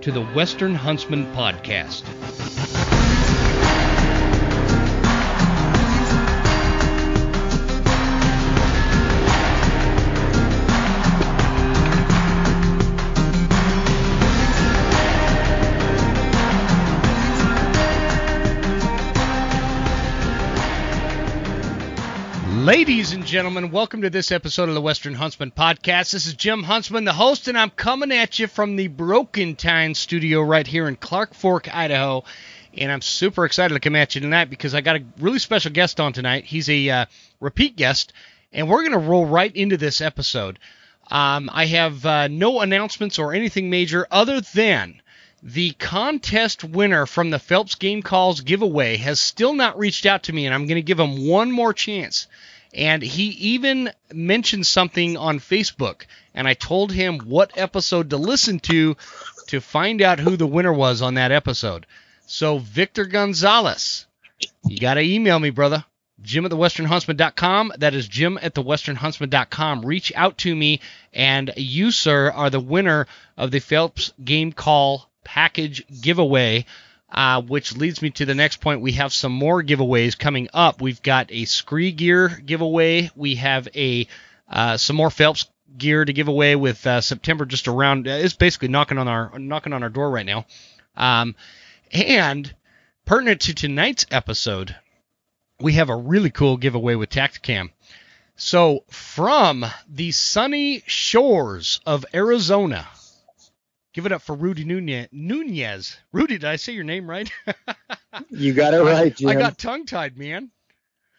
to the Western Huntsman Podcast. Ladies and gentlemen, welcome to this episode of the Western Huntsman Podcast. This is Jim Huntsman, the host, and I'm coming at you from the Broken Tine studio right here in Clark Fork, Idaho. And I'm super excited to come at you tonight because I got a really special guest on tonight. He's a uh, repeat guest, and we're going to roll right into this episode. Um, I have uh, no announcements or anything major other than the contest winner from the Phelps Game Calls giveaway has still not reached out to me, and I'm going to give him one more chance. And he even mentioned something on Facebook, and I told him what episode to listen to to find out who the winner was on that episode. So, Victor Gonzalez, you got to email me, brother. Jim at thewesternhuntsman.com. That is Jim at thewesternhuntsman.com. Reach out to me, and you, sir, are the winner of the Phelps Game Call package giveaway. Uh, which leads me to the next point. We have some more giveaways coming up. We've got a SKRE gear giveaway. We have a uh, some more Phelps gear to give away with uh, September just around. Uh, it's basically knocking on our knocking on our door right now. Um, and pertinent to tonight's episode, we have a really cool giveaway with Tactacam. So from the sunny shores of Arizona, Give it up for Rudy Nunez. Rudy, did I say your name right? you got it right, Jim. I got tongue tied, man.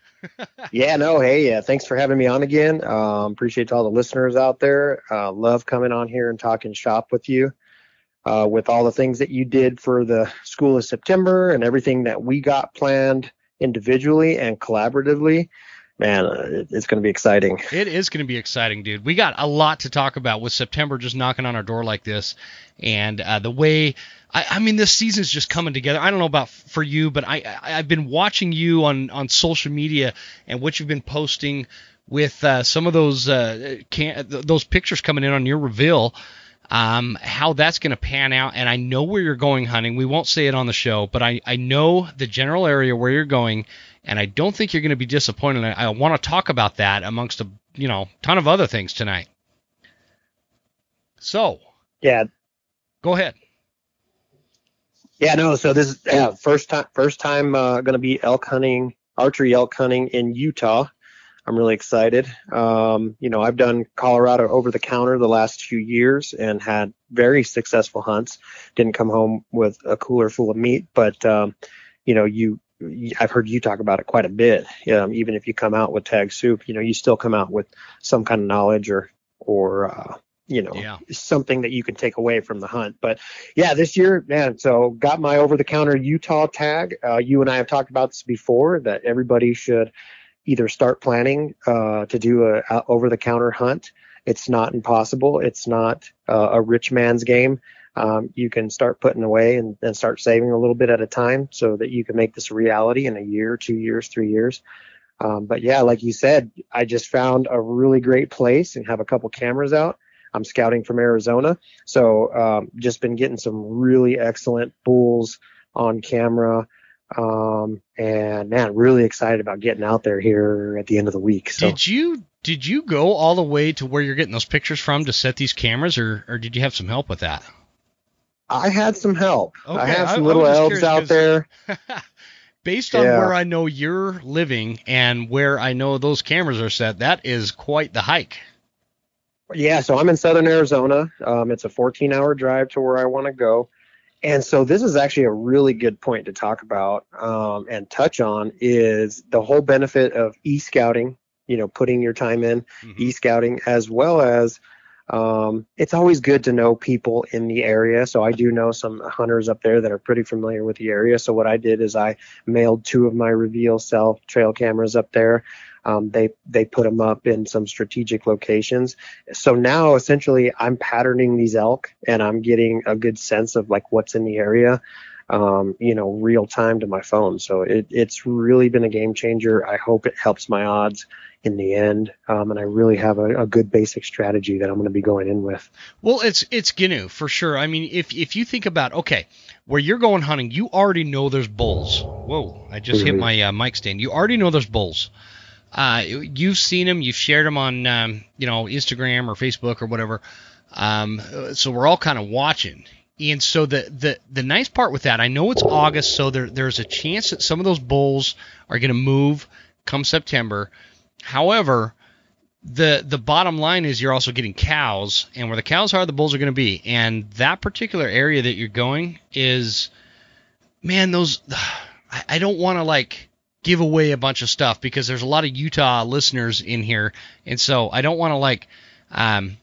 yeah, no, hey, uh, thanks for having me on again. Um, appreciate all the listeners out there. Uh, love coming on here and talking shop with you. Uh, with all the things that you did for the School of September and everything that we got planned individually and collaboratively man, uh, it's going to be exciting. It is going to be exciting, dude. We got a lot to talk about with September just knocking on our door like this, and uh, the way. I, I mean, this season's just coming together. I don't know about for you, but I, I have been watching you on on social media and what you've been posting with uh, some of those uh, can, those pictures coming in on your reveal. Um, how that's going to pan out, and I know where you're going hunting. We won't say it on the show, but I, I know the general area where you're going and I don't think you're going to be disappointed. I, I want to talk about that amongst a you know ton of other things tonight. So yeah, go ahead. Yeah, no. So this is yeah, first time first time uh, going to be elk hunting, archery elk hunting in Utah. I'm really excited. Um, you know, I've done Colorado over the counter the last few years and had very successful hunts. Didn't come home with a cooler full of meat, but um, you know, you I've heard you talk about it quite a bit. Um, even if you come out with tag soup, you know, you still come out with some kind of knowledge or, or, uh, you know, yeah. something that you can take away from the hunt. But yeah, this year, man, so got my over the counter Utah tag. Uh, you and I have talked about this before that everybody should either start planning, uh, to do a, a over the counter hunt. It's not impossible. It's not uh, a rich man's game um, you can start putting away and, and start saving a little bit at a time so that you can make this a reality in a year, two years, three years. Um, but yeah, like you said, I just found a really great place and have a couple cameras out. I'm scouting from Arizona, so um, just been getting some really excellent bulls on camera. Um, and man, really excited about getting out there here at the end of the week. So. Did you did you go all the way to where you're getting those pictures from to set these cameras, or or did you have some help with that? I had some help. Okay, I have some I, little elves out there. based on yeah. where I know you're living and where I know those cameras are set, that is quite the hike. Yeah, so I'm in southern Arizona. Um, it's a 14 hour drive to where I want to go. And so this is actually a really good point to talk about um, and touch on is the whole benefit of e-scouting, you know, putting your time in mm-hmm. e-scouting as well as Um, it's always good to know people in the area. So I do know some hunters up there that are pretty familiar with the area. So what I did is I mailed two of my reveal cell trail cameras up there. Um, they they put them up in some strategic locations. So now essentially I'm patterning these elk and I'm getting a good sense of like what's in the area. Um, you know, real time to my phone. So it, it's really been a game changer. I hope it helps my odds in the end. Um, and I really have a, a, good basic strategy that I'm going to be going in with. Well, it's it's GNU for sure. I mean, if if you think about okay, where you're going hunting, you already know there's bulls. Whoa, I just mm-hmm. hit my uh, mic stand. You already know there's bulls. Uh, you've seen them, you've shared them on, um, you know, Instagram or Facebook or whatever. Um, so we're all kind of watching. And so the, the the nice part with that, I know it's August, so there there's a chance that some of those bulls are going to move come September. However, the the bottom line is you're also getting cows, and where the cows are, the bulls are going to be. And that particular area that you're going is, man, those I, I don't want to like give away a bunch of stuff because there's a lot of Utah listeners in here, and so I don't want to like um,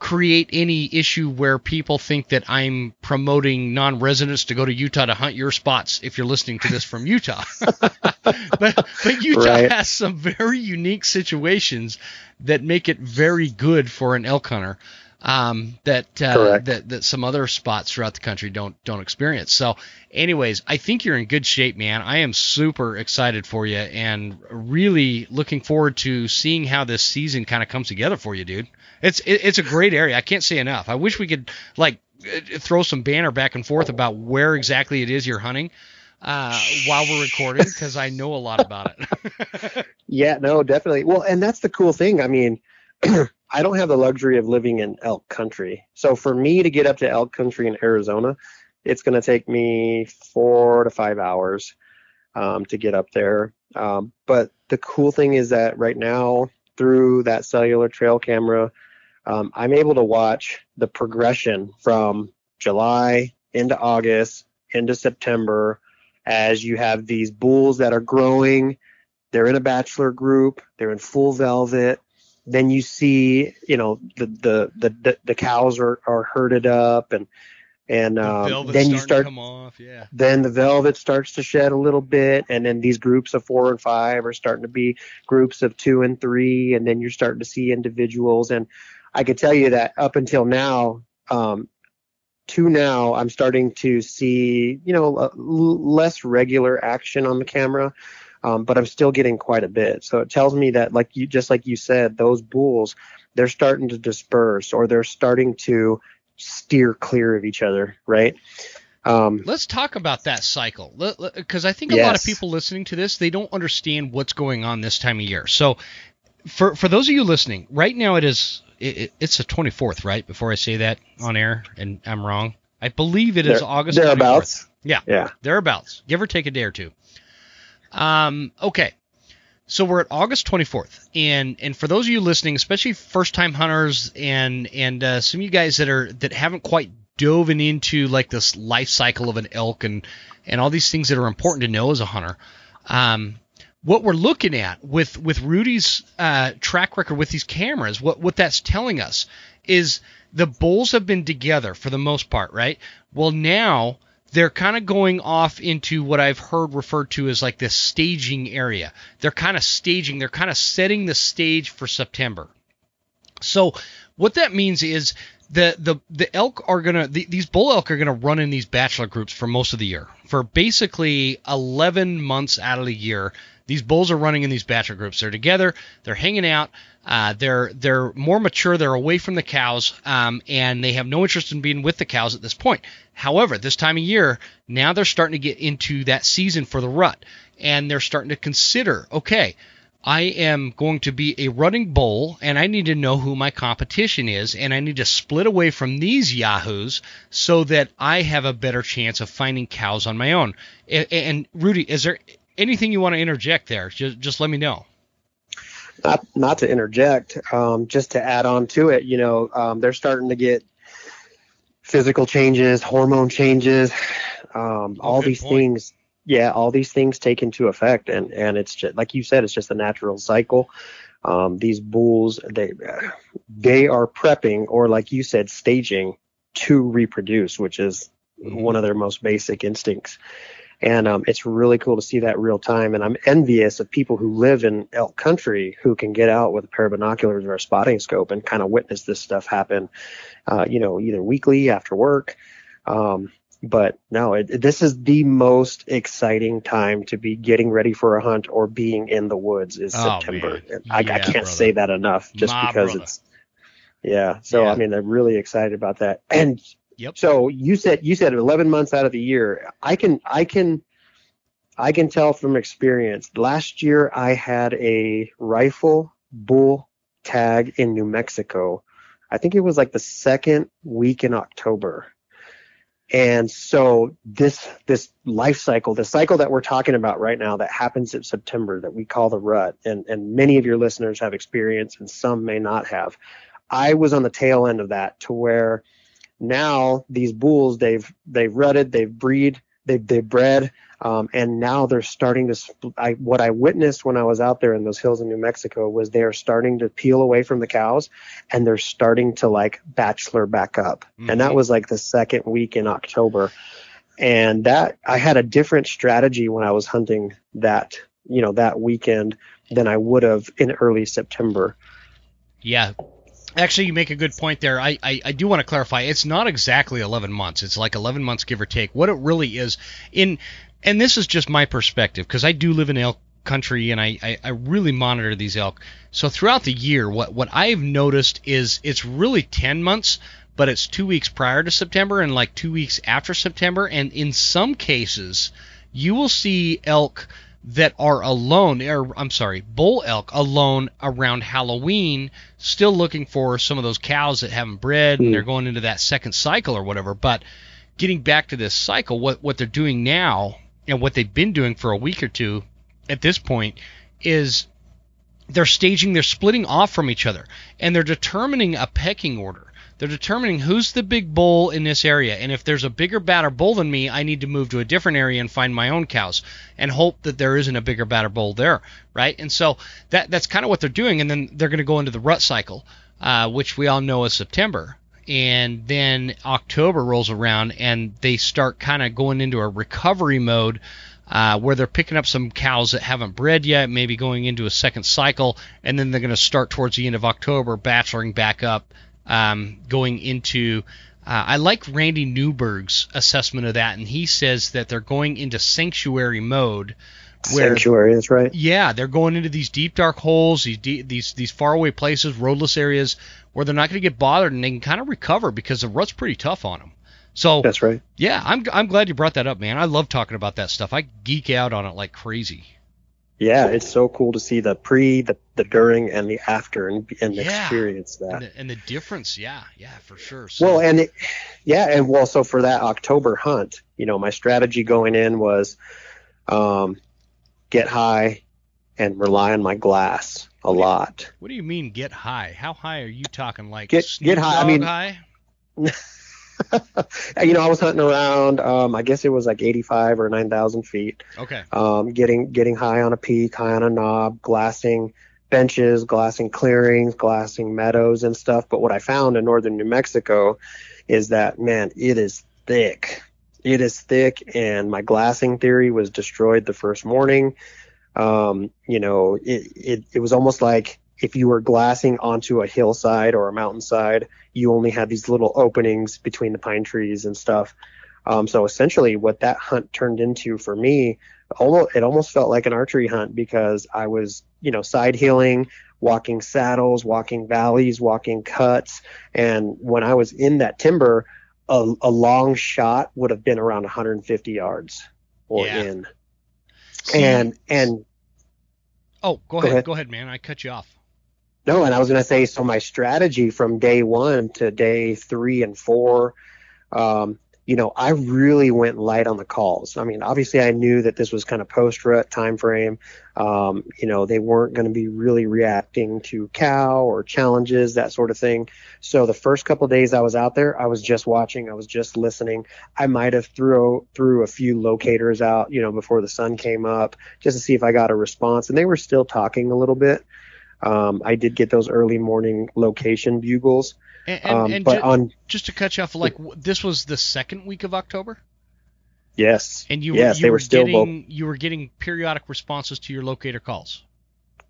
create any issue where people think that I'm promoting non-residents to go to Utah to hunt your spots. If you're listening to this from Utah, but, but Utah right. has some very unique situations that make it very good for an elk hunter um, that uh, that that some other spots throughout the country don't don't experience. So, anyways, I think you're in good shape, man. I am super excited for you and really looking forward to seeing how this season kind of comes together for you, dude. It's it, it's a great area. I can't say enough. I wish we could like throw some banner back and forth about where exactly it is you're hunting uh, while we're recording because I know a lot about it. yeah, no, definitely. Well, and that's the cool thing. I mean. I don't have the luxury of living in elk country. So for me to get up to elk country in Arizona, it's going to take me four to five hours um, to get up there. Um, but the cool thing is that right now, through that cellular trail camera, um, I'm able to watch the progression from July into August into September as you have these bulls that are growing. They're in a bachelor group, they're in full velvet, then you see, you know, the the the, the cows are, are herded up and and um, the then you start yeah. then the velvet starts to shed a little bit and then these groups of four and five are starting to be groups of two and three and then you're starting to see individuals and i could tell you that up until now um, to now i'm starting to see you know less regular action on the camera um, but I'm still getting quite a bit. So it tells me that, like you, just like you said, those bulls, they're starting to disperse or they're starting to steer clear of each other, right? Um, Let's talk about that cycle because I think a yes. lot of people listening to this they don't understand what's going on this time of year. So, for for those of you listening, right now it is it, it's the 24th, right? Before I say that on air, and I'm wrong. I believe it is there, August. Thereabouts. 24th. Yeah. Yeah. Thereabouts. Give or take a day or two. Um, okay. So we're at August 24th, and and for those of you listening, especially first time hunters and and uh, some of you guys that are that haven't quite dove into like this life cycle of an elk and and all these things that are important to know as a hunter, um, what we're looking at with with Rudy's uh, track record with these cameras, what what that's telling us is the bulls have been together for the most part, right? Well, now they're kind of going off into what I've heard referred to as like this staging area. They're kind of staging, they're kind of setting the stage for September. So what that means is the the the elk are gonna the, these bull elk are gonna run in these bachelor groups for most of the year for basically 11 months out of the year these bulls are running in these bachelor groups. They're together. They're hanging out. Uh, they're they're more mature. They're away from the cows, um, and they have no interest in being with the cows at this point. However, this time of year, now they're starting to get into that season for the rut, and they're starting to consider, okay, I am going to be a running bull, and I need to know who my competition is, and I need to split away from these yahoos so that I have a better chance of finding cows on my own. And, and Rudy, is there anything you want to interject there, just just let me know. Not not to interject, um, just to add on to it. You know, um, they're starting to get physical changes, hormone changes, um, all these point. things. yeah, all these things take into effect, and and it's just like you said, it's just a natural cycle. Um, these bulls, they they are prepping, or like you said, staging to reproduce, which is mm-hmm. one of their most basic instincts. And um, it's really cool to see that real time. And I'm envious of people who live in elk country who can get out with a pair of binoculars or a spotting scope and kind of witness this stuff happen, uh, you know, either weekly after work. Um, but no, it, this is the most exciting time to be getting ready for a hunt or being in the woods is oh, September. I, yeah, I, can't brother. say that enough just My because brother. it's yeah. So yeah. I mean, I'm really excited about that. And Yep. So you said you said 11 months out of the year. I can I can I can tell from experience. Last year I had a rifle bull tag in New Mexico. I think it was like the second week in October. And so this this life cycle, the cycle that we're talking about right now that happens in September that we call the rut, and, and many of your listeners have experience and some may not have. I was on the tail end of that to where now these bulls they've they've rutted, they've breed, they've they've bred, um, and now they're starting to. I, what I witnessed when I was out there in those hills in New Mexico was they are starting to peel away from the cows, and they're starting to like bachelor back up, mm-hmm. and that mm-hmm. was like the second week in October, and that I had a different strategy when I was hunting that you know that weekend than I would have in early September. Yeah, Actually, you make a good point there. I, I, I do want to clarify. It's not exactly 11 months. It's like 11 months, give or take. What it really is, in and this is just my perspective because I do live in elk country and I, I, I really monitor these elk. So throughout the year, what what I've noticed is it's really 10 months, but it's two weeks prior to September and like two weeks after September. And in some cases, you will see elk that are alone, or I'm sorry, bull elk alone around Halloween, still looking for some of those cows that haven't bred mm. and they're hmm. going into that second cycle or whatever. But getting back to this cycle, what what they're doing now and what they've been doing for a week or two at this point is they're staging, they're splitting off from each other, and they're determining a pecking order. They're determining who's the big bull in this area, and if there's a bigger, badder bull than me, I need to move to a different area and find my own cows, and hope that there isn't a bigger, badder bull there, right? And so that that's kind of what they're doing, and then they're going to go into the rut cycle, uh, which we all know is September, and then October rolls around, and they start kind of going into a recovery mode. Uh, where they're picking up some cows that haven't bred yet, maybe going into a second cycle, and then they're going to start towards the end of October, bacheloring back up um, going into. Uh, I like Randy Newberg's assessment of that, and he says that they're going into sanctuary mode. Where, sanctuary, that's right. Yeah, they're going into these deep dark holes, these deep, these these faraway places, roadless areas where they're not going to get bothered and they can kind of recover because the rut's pretty tough on them. So that's right. Yeah, I'm I'm glad you brought that up, man. I love talking about that stuff. I geek out on it like crazy yeah, it's so cool to see the pre, the, the during, and the after, and, and yeah. experience that. And the, and the, difference, yeah, yeah, for sure. So, well, and it, yeah, and well, so for that October hunt, you know, my strategy going in was, um, get high, and rely on my glass a lot. What do you mean get high? How high are you talking? Like get get high? I mean, high? you know, I was hunting around. Um, I guess it was like 85 or 9,000 feet. Okay. Um, getting getting high on a peak, high on a knob, glassing benches, glassing clearings, glassing meadows and stuff. But what I found in northern New Mexico is that man, it is thick. It is thick, and my glassing theory was destroyed the first morning. Um, you know, it, it it was almost like if you were glassing onto a hillside or a mountainside, you only had these little openings between the pine trees and stuff. Um, so essentially, what that hunt turned into for me, almost it almost felt like an archery hunt because I was, you know, side heeling, walking saddles, walking valleys, walking cuts, and when I was in that timber, a, a long shot would have been around 150 yards or yeah. in. And and oh, go, go ahead, ahead, go ahead, man. I cut you off. No, and I was going to say, so my strategy from day one to day three and four, um, you know, I really went light on the calls. I mean, obviously, I knew that this was kind of post rut time frame. Um, you know, they weren't going to be really reacting to cow or challenges, that sort of thing. So the first couple days I was out there, I was just watching, I was just listening. I might have threw threw a few locators out, you know, before the sun came up, just to see if I got a response, and they were still talking a little bit. Um, I did get those early morning location bugles. And, and, um, and but ju- on just to cut you off, like this was the second week of October. Yes. And you, yes, you they were, were still getting you were getting periodic responses to your locator calls.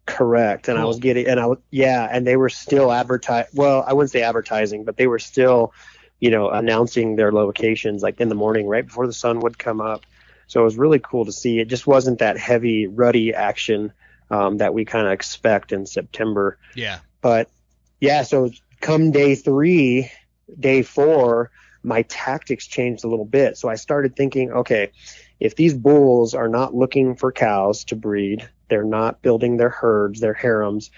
Correct. And cool. I was getting and I was yeah, and they were still advertise well, I wouldn't say advertising, but they were still, you know, announcing their locations like in the morning right before the sun would come up. So it was really cool to see. It just wasn't that heavy, ruddy action um, that we kind of expect in September. Yeah. But yeah, so come day three, day four, my tactics changed a little bit. So I started thinking, okay, if these bulls are not looking for cows to breed, they're not building their herds, their harems,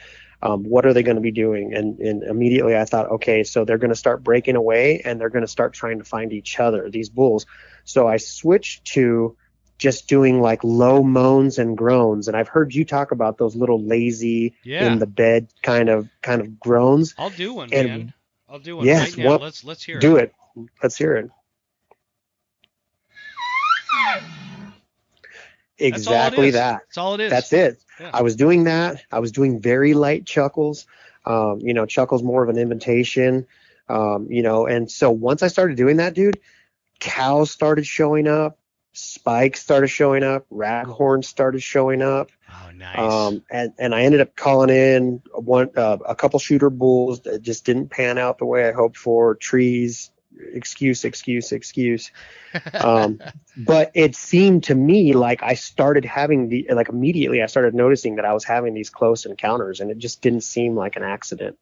um, what are they going to be doing? And, and immediately I thought, okay, so they're going to start breaking away and they're going to start trying to find each other, these bulls. So I switched to just doing like low moans and groans. And I've heard you talk about those little lazy yeah. in the bed kind of kind of groans. I'll do one, and, man. I'll do one yes, right now. let's let's hear do it. Do it. Let's hear it. Exactly that. That's all it is. That's it. Yeah. I was doing that. I was doing very light chuckles. Um, you know, chuckles more of an invitation. Um, you know, and so once I started doing that, dude, cows started showing up spikes started showing up, raghorns started showing up. Oh, nice. Um, and, and I ended up calling in one, uh, a couple shooter bulls that just didn't pan out the way I hoped for. Trees, excuse, excuse, excuse. Um, but it seemed to me like I started having the, like immediately I started noticing that I was having these close encounters and it just didn't seem like an accident.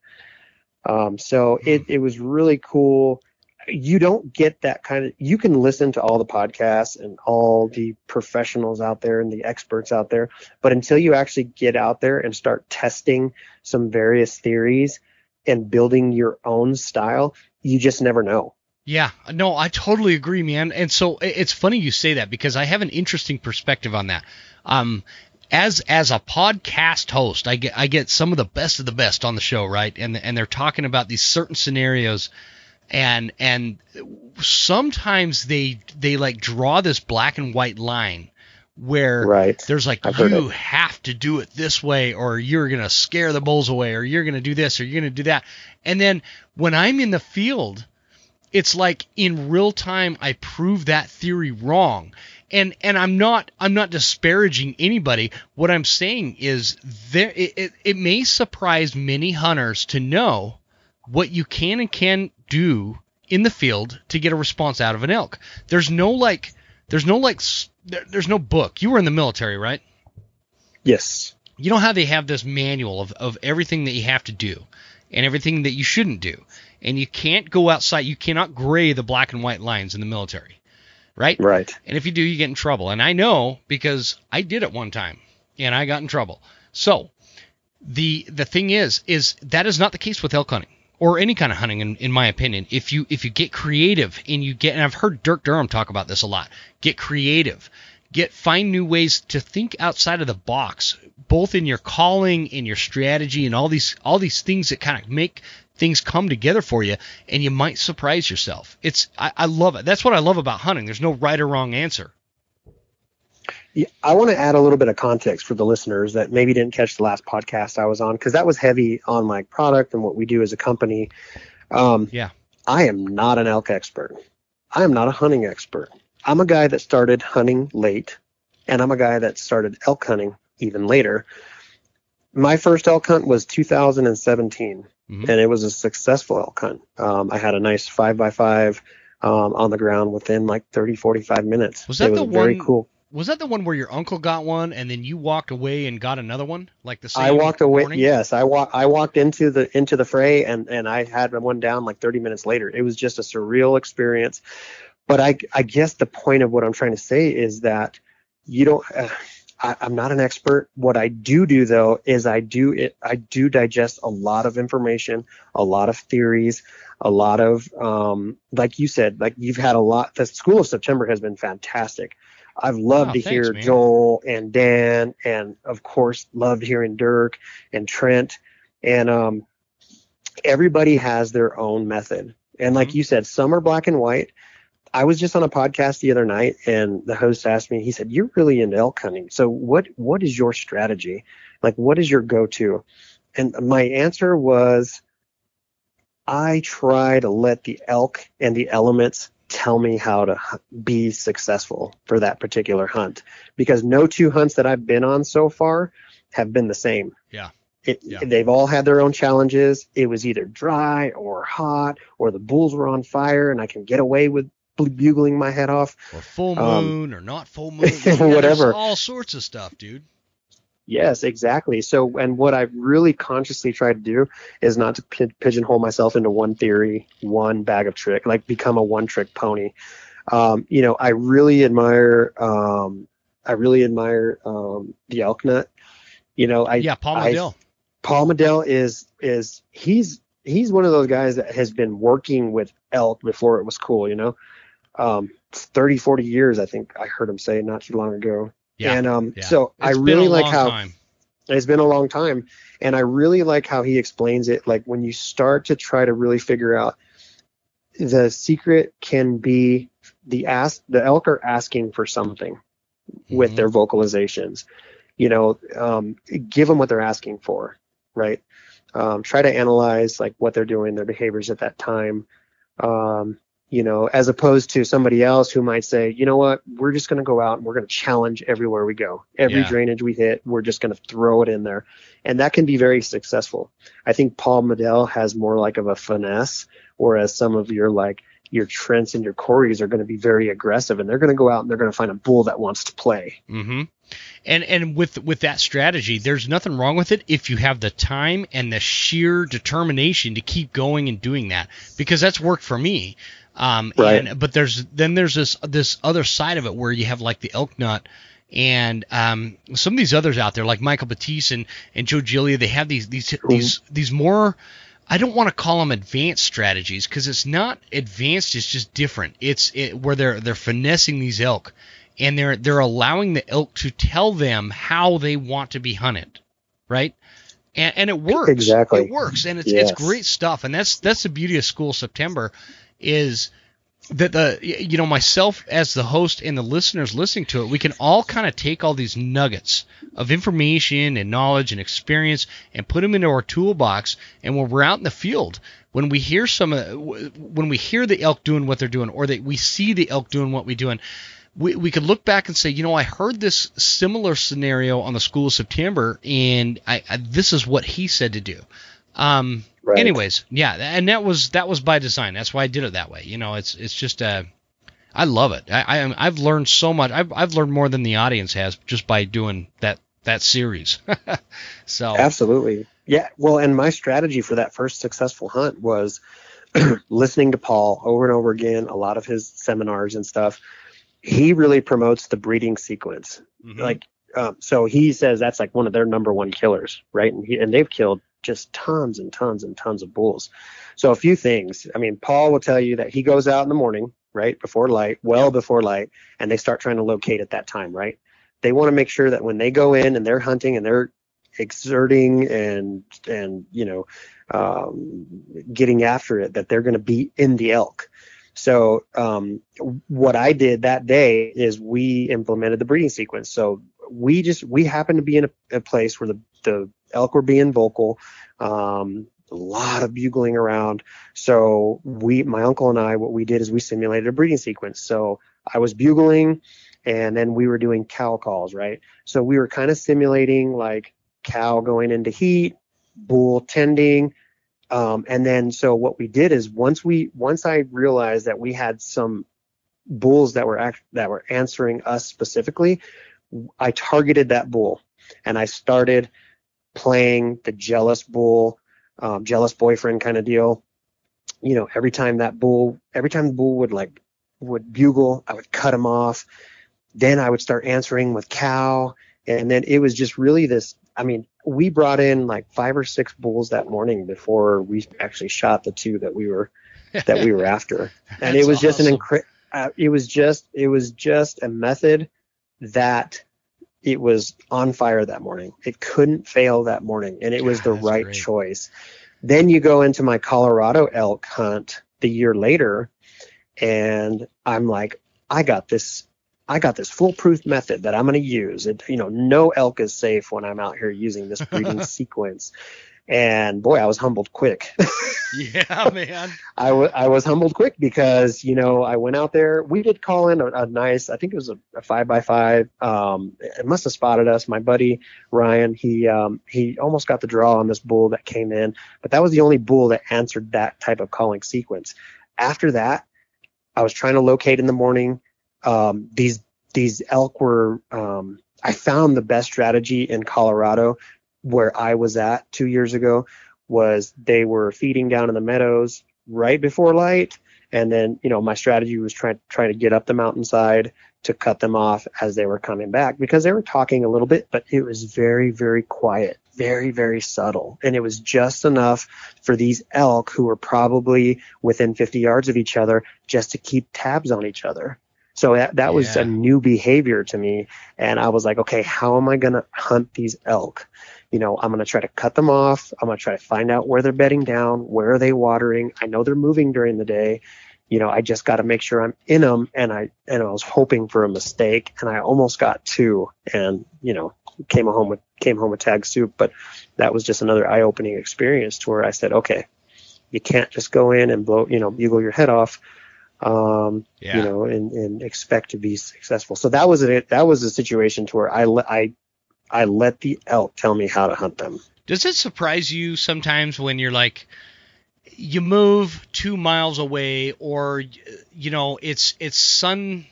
Um, so it, it was really cool you don't get that kind of you can listen to all the podcasts and all the professionals out there and the experts out there but until you actually get out there and start testing some various theories and building your own style you just never know. Yeah. No i totally agree man. And so it's funny you say that because i have an interesting perspective on that. Um as as a podcast host, I get I get some of the best of the best on the show, right? And and they're talking about these certain scenarios and and sometimes they they like draw this black and white line where right. there's like I've you have to do it this way or you're going to scare the bulls away or you're going to do this or you're going to do that. And then when i'm in the field it's like in real time i prove that theory wrong. And and i'm not i'm not disparaging anybody. What i'm saying is there it, it, it may surprise many hunters to know what you can and can do in the field to get a response out of an elk. There's no like there's no like there's no book. You were in the military, right? Yes. You know how they have this manual of, of everything that you have to do and everything that you shouldn't do. And you can't go outside. You cannot gray the black and white lines in the military. Right? Right. And if you do, you get in trouble. And I know because I did it one time and I got in trouble. So the the thing is, is that is not the case with elk hunting or any kind of hunting in, in my opinion if you if you get creative and you get and i've heard dirk durham talk about this a lot get creative. Get find new ways to think outside of the box both in your calling in your strategy and all these all these things that kind of make things come together for you and you might surprise yourself. It's I, I love it. That's what i love about hunting. There's no right or wrong answer I want to add a little bit of context for the listeners that maybe didn't catch the last podcast I was on because that was heavy on like product and what we do as a company. Um, yeah, I am not an elk expert. I am not a hunting expert. I'm a guy that started hunting late, and I'm a guy that started elk hunting even later. My first elk hunt was 2017, mm-hmm. and it was a successful elk hunt. Um, I had a nice five by five um, on the ground within like 30, 45 minutes. Was that it was the very one? Cool was that the one where your uncle got one and then you walked away and got another one like the same I walked away morning? yes I walked I walked into the into the fray and and I had one down like 30 minutes later it was just a surreal experience but I I guess the point of what I'm trying to say is that you don't uh, I, I'm not an expert. What I do do though is I do it. I do digest a lot of information, a lot of theories, a lot of um, like you said, like you've had a lot. The School of September has been fantastic. I've loved to thanks, hear man. Joel and Dan, and of course, loved hearing Dirk and Trent, and um, everybody has their own method. And like Mhm. you said, some are black and white. I was just on a podcast the other night, and the host asked me. He said, "You're really into elk hunting. So what what is your strategy? Like, what is your go to?" And my answer was, I try to let the elk and the elements tell me how to be successful for that particular hunt because no two hunts that I've been on so far have been the same. Yeah. It, Yeah. They've all had their own challenges. It was either dry or hot, or the bulls were on fire, and I can get away with bugling my head off. Or full Um, moon, or not full moon. Whatever. All sorts of stuff, dude. Yes, exactly. So, and what I've really consciously tried to do is not to pi- pigeonhole myself into one theory, one bag of trick, like become a one-trick pony. Um, you know, I really admire, um, I really admire um, the elk nut. You know, I yeah, Paul I- Paul Medel is is he's he's one of those guys that has been working with elk before it was cool. You know, um, 30, 40 years I think I heard him say not too long ago. Yeah. And um, yeah. so I It's been really like how time. it's been a long time and i really like how he explains it like when you start to try to really figure out the secret can be the ask the elk are asking for something with Mhm. their vocalizations you know um, give them what they're asking for right um, try to analyze like what they're doing their behaviors at that time um, you know as opposed to somebody else who might say you know what we're just going to go out and we're going to challenge everywhere we go every Yeah. drainage we hit we're just going to throw it in there and that can be very successful i think paul Medel has more like of a finesse whereas some of your like your Trents and your Corys are going to be very aggressive and they're going to go out and they're going to find a bull that wants to play. Mm-hmm. And and with with that strategy, there's nothing wrong with it if you have the time and the sheer determination to keep going and doing that because that's worked for me. Um, Right. and, but there's then there's this this other side of it where you have like the elk nut and um, some of these others out there like Michael Batiste and, and Joe Gilia. They have these these these these more I don't want to call them advanced strategies because it's not advanced. It's just different. It's it, where they're they're finessing these elk, and they're they're allowing the elk to tell them how they want to be hunted, right? And, and it works. Exactly. It works, and it's it's great stuff. And that's that's the beauty of School September, is that the you know myself as the host and the listeners listening to it, we can all kind of take all these nuggets of information and knowledge and experience and put them into our toolbox. And when we're out in the field, when we hear some when we hear the elk doing what they're doing, or that we see the elk doing what we're doing, we, we could look back and say, you know, I heard this similar scenario on the School of September, and I, I this is what he said to do. Um, Right. Anyways, yeah, and that was that was by design. That's why I did it that way. You know, it's it's just uh, I love it. I, I I've learned so much. I've I've learned more than the audience has just by doing that that series. so Absolutely. Yeah. Well, and my strategy for that first successful hunt was listening to Paul over and over again, a lot of his seminars and stuff. He really promotes the breeding sequence. mhm. Like, um, so he says that's like one of their number one killers, right? And, he, and they've killed just tons and tons and tons of bulls. So a few things. I mean, Paul will tell you that he goes out in the morning, right, before light, well before light, and they start trying to locate at that time, right? They want to make sure that when they go in and they're hunting and they're exerting and and you know um, getting after it, that they're going to be in the elk. So um, what I did that day is we implemented the breeding sequence. So we just we happened to be in a, a place where the the elk were being vocal, um, a lot of bugling around. So we, my uncle and I, what we did is we simulated a breeding sequence. So I was bugling, and then we were doing cow calls, right? So we were kind of simulating like cow going into heat, bull tending, um, and then so what we did is once we once I realized that we had some bulls that were act, that were answering us specifically, I targeted that bull and I started playing the jealous bull, um, jealous boyfriend kind of deal. You know, every time that bull, every time the bull would like would bugle, I would cut him off. Then I would start answering with cow, And then it was just really this. I mean, we brought in like five or six bulls that morning before we actually shot the two that we were that we were after. and it was awesome. just an incredible. Uh, it was just it was just a method that it was on fire that morning. It couldn't fail that morning, and it was the right great. choice. Then you go into my Colorado elk hunt the year later, and I'm like, I got this. I got this foolproof method that I'm going to use. It, you know, no elk is safe when I'm out here using this breeding sequence. And boy, I was humbled quick. yeah, man. I, w- I was humbled quick because, you know, I went out there. We did call in a, a nice, I think it was a, a, five by five. Um, it must have spotted us. My buddy Ryan, he, um, he almost got the draw on this bull that came in, but that was the only bull that answered that type of calling sequence. After that, I was trying to locate in the morning. Um, these, these elk were, um, I found the best strategy in Colorado where I was at two years ago was they were feeding down in the meadows right before light. And then, you know, my strategy was trying trying to get up the mountainside to cut them off as they were coming back because they were talking a little bit, but it was very, very quiet, very, very subtle. And it was just enough for these elk who were probably within 50 yards of each other just to keep tabs on each other. So that, that yeah. was a new behavior to me. And I was like, okay, how am I going to hunt these elk? You know, I'm going to try to cut them off. I'm going to try to find out where they're bedding down, where are they watering. I know they're moving during the day. You know, I just got to make sure I'm in them. And I and I was hoping for a mistake, and I almost got two, and you know, came home with came home with tag soup. But that was just another eye-opening experience to where I said, okay, you can't just go in and blow, you know, bugle your head off. Um, yeah. you know, and, and expect to be successful. So that was it. That was a situation to where I, I I let the elk tell me how to hunt them. Does it surprise you sometimes when you're like, you move two miles away, or you know, it's it's sun,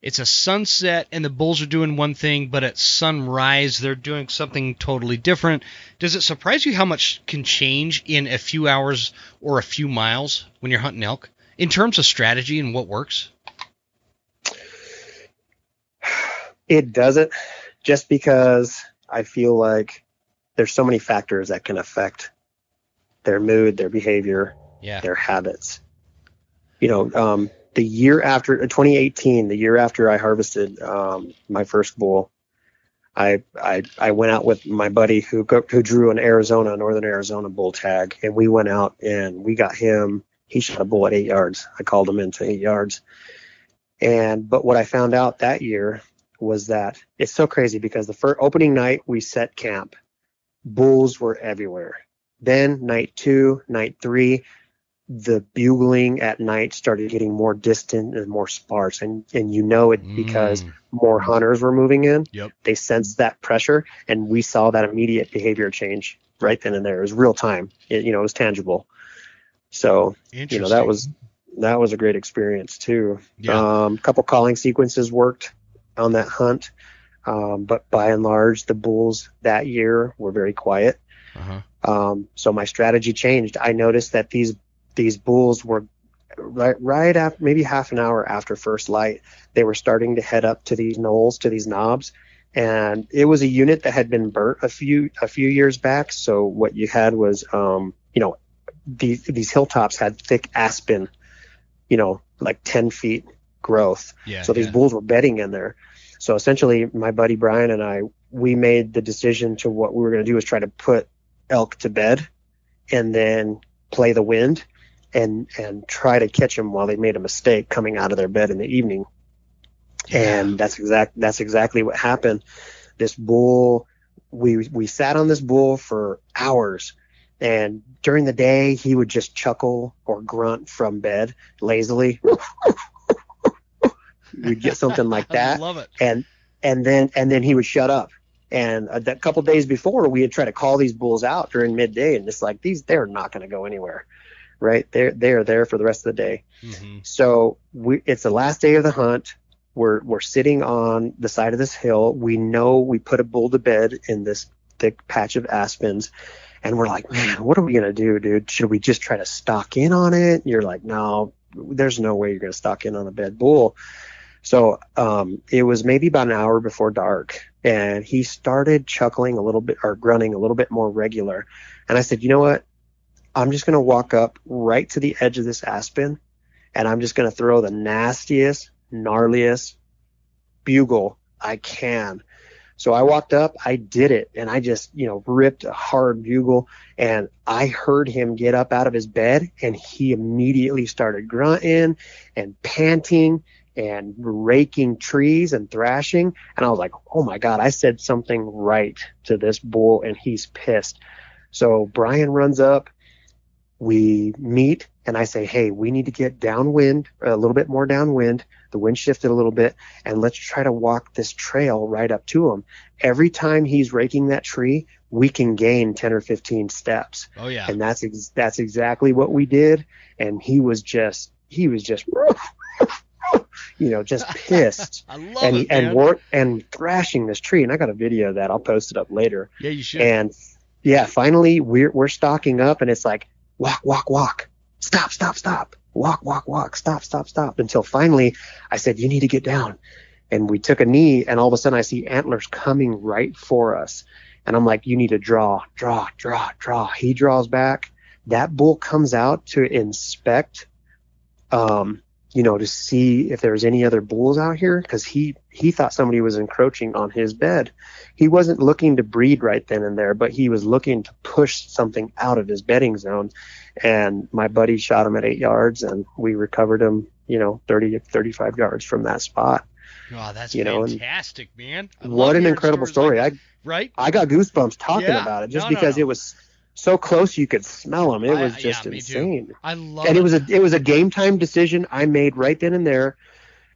it's a sunset, and the bulls are doing one thing, but at sunrise they're doing something totally different. Does it surprise you how much can change in a few hours or a few miles when you're hunting elk in terms of strategy and what works? It doesn't just because I feel like there's so many factors that can affect their mood, their behavior, yeah. their habits. You know, um, the year after uh, 2018, the year after I harvested um, my first bull, I, I I went out with my buddy who who drew an Arizona, Northern Arizona bull tag, and we went out and we got him. He shot a bull at eight yards. I called him into eight yards, and but what I found out that year was that it's so crazy because the first opening night we set camp, bulls were everywhere. Then night two, night three, the bugling at night started getting more distant and more sparse, and and you know it because mm. more hunters were moving in. Yep. They sensed that pressure, and we saw that immediate behavior change right then and there. It was real time. It, you know, it was tangible. So you know that was that was a great experience too. Yeah. Um, couple calling sequences worked on that hunt. Um, but by and large, the bulls that year were very quiet. Uh-huh. Um, so my strategy changed. I noticed that these these bulls were right right after maybe half an hour after first light, they were starting to head up to these knolls, to these knobs, and it was a unit that had been burnt a few a few years back. So what you had was, um, you know, these these hilltops had thick aspen, you know, like 10 feet growth. Yeah, so these yeah. bulls were bedding in there. So essentially, my buddy Brian and I, we made the decision to what we were going to do is try to put elk to bed and then play the wind and and try to catch them while they made a mistake coming out of their bed in the evening. Yeah. And that's exact that's exactly what happened. This bull we we sat on this bull for hours and during the day he would just chuckle or grunt from bed lazily we'd get something like that. love it. And and then and then he would shut up. And a, a couple days before, we had tried to call these bulls out during midday, and it's like these they're not going to go anywhere, right? They're they're there for the rest of the day. Mm-hmm. So we it's the last day of the hunt. We're we're sitting on the side of this hill. We know we put a bull to bed in this thick patch of aspens, and we're like, man, what are we gonna do, dude? Should we just try to stalk in on it? You're like, no, there's no way you're gonna stalk in on a bed bull. So um, it was maybe about an hour before dark, and he started chuckling a little bit or grunting a little bit more regular. And I said, you know what? I'm just gonna walk up right to the edge of this aspen, and I'm just gonna throw the nastiest, gnarliest bugle I can. So I walked up, I did it, and I just, you know, ripped a hard bugle, and I heard him get up out of his bed, and he immediately started grunting and panting and raking trees and thrashing. And I was like, oh my God, I said something right to this bull, and he's pissed. So Brian runs up, we meet, and I say, hey, we need to get downwind, a little bit more downwind. The wind shifted a little bit, and let's try to walk this trail right up to him. Every time he's raking that tree, we can gain 10 or 15 steps. Oh yeah. And that's ex- that's exactly what we did. And he was just he was just you know just pissed I love and it, and work and thrashing this tree. And I got a video of that. I'll post it up later. yeah, you should. And yeah, finally we're we're stalking up, and it's like walk, walk, walk, stop, stop, stop, walk, walk, walk, stop, stop, stop. Until finally, I said, you need to get down. And we took a knee, and all of a sudden, I see antlers coming right for us. And I'm like, you need to draw, draw, draw, draw. He draws back. That bull comes out to inspect, um, you know, to see if there was any other bulls out here because he he thought somebody was encroaching on his bed. He wasn't looking to breed right then and there, but he was looking to push something out of his bedding zone. And my buddy shot him at eight yards, and we recovered him, you know, 30 35 yards from that spot. oh, that's you know, fantastic, man. I What an incredible story! like- I right? I got goosebumps talking Yeah. about it just No, no, because no. it was so close you could smell them. It I- was yeah, just too. insane. I love and it. it was a it was a game time decision I made right then and there,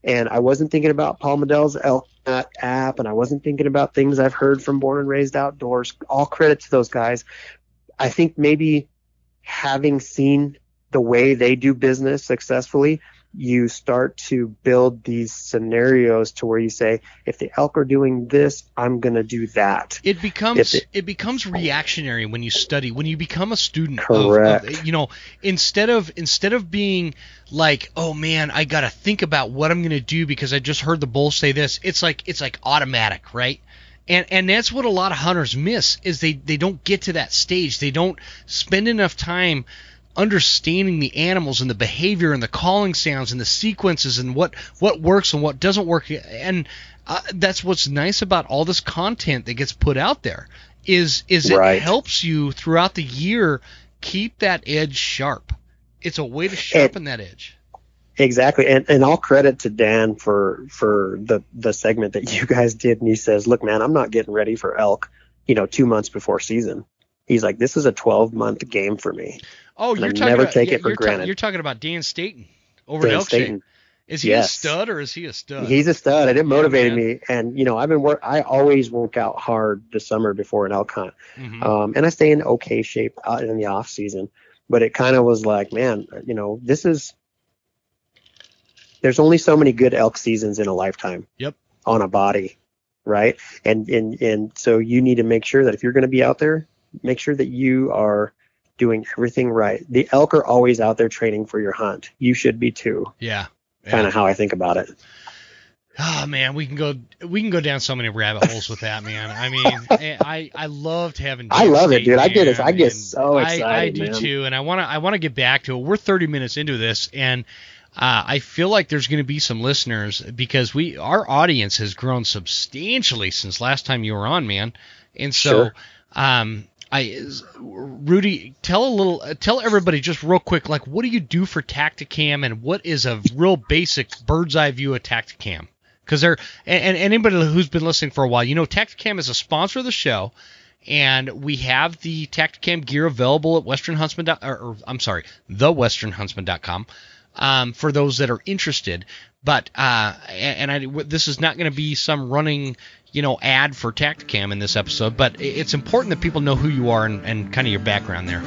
and I wasn't thinking about Paul Medel's app, and I wasn't thinking about things I've heard from Born and Raised Outdoors. All credit to those guys. I think maybe having seen the way they do business successfully, you start to build these scenarios to where you say, if the elk are doing this, I'm gonna do that. it becomes it, it- becomes reactionary when you study when you become a student of- of, Correct. you know instead of instead of being like oh man i gotta think about what i'm gonna do because i just heard the bull say this it's like it's like automatic right and and that's what a lot of hunters miss is they they don't get to that stage they don't spend enough time understanding the animals and the behavior and the calling sounds and the sequences and what what works and what doesn't work and uh, that's what's nice about all this content that gets put out there is is it Right. helps you throughout the year keep that edge sharp it's a way to sharpen that edge Exactly, and and all credit to Dan for for the the segment that you guys did. And he says, "Look, man, I'm not getting ready for elk, you know, two months before season." He's like, "This is a 12 month game for me." oh you're I talking never about, take yeah, it for you're, ta- you're talking about Dan Staten over at Dan Elkshape. Staten, is he Yes. a stud or is he a stud he's a stud, and it motivated me. And you know, I've been work. I always work out hard the summer before an elk hunt, Mhm. um, and I stay in okay shape out in the off season. But it kind of was like, man, you know, this is. There's only so many good elk seasons in a lifetime. Yep. On a body, right? And and and so you need to make sure that if you're going to be out there, make sure that you are doing everything right. The elk are always out there training for your hunt. You should be too. yeah Kind of how I think about it. Oh man, we can go we can go down so many rabbit holes with that, man. I mean, eh, I I loved having. I love it, State, dude. I get it. I get so I- I, do man. too, and I want to I want to get back to it. We're 30 minutes into this, and uh, I feel like there's going to be some listeners because we our audience has grown substantially since last time you were on, man. And so, Sure. um, I Rudy, tell a little, uh, tell everybody just real quick, like what do you do for Tactacam, and what is a real basic bird's eye view of Tactacam? Because they're and, and anybody who's been listening for a while, you know, Tactacam is a sponsor of the show, and we have the Tactacam gear available at Western Huntsman. Or, or I'm sorry, thewesternhuntsman.com um, for those that are interested. But uh, and, I, this is not going to be some running, you know, ad for Tactacam in this episode. But it's important that people know who you are and, and kind of your background there.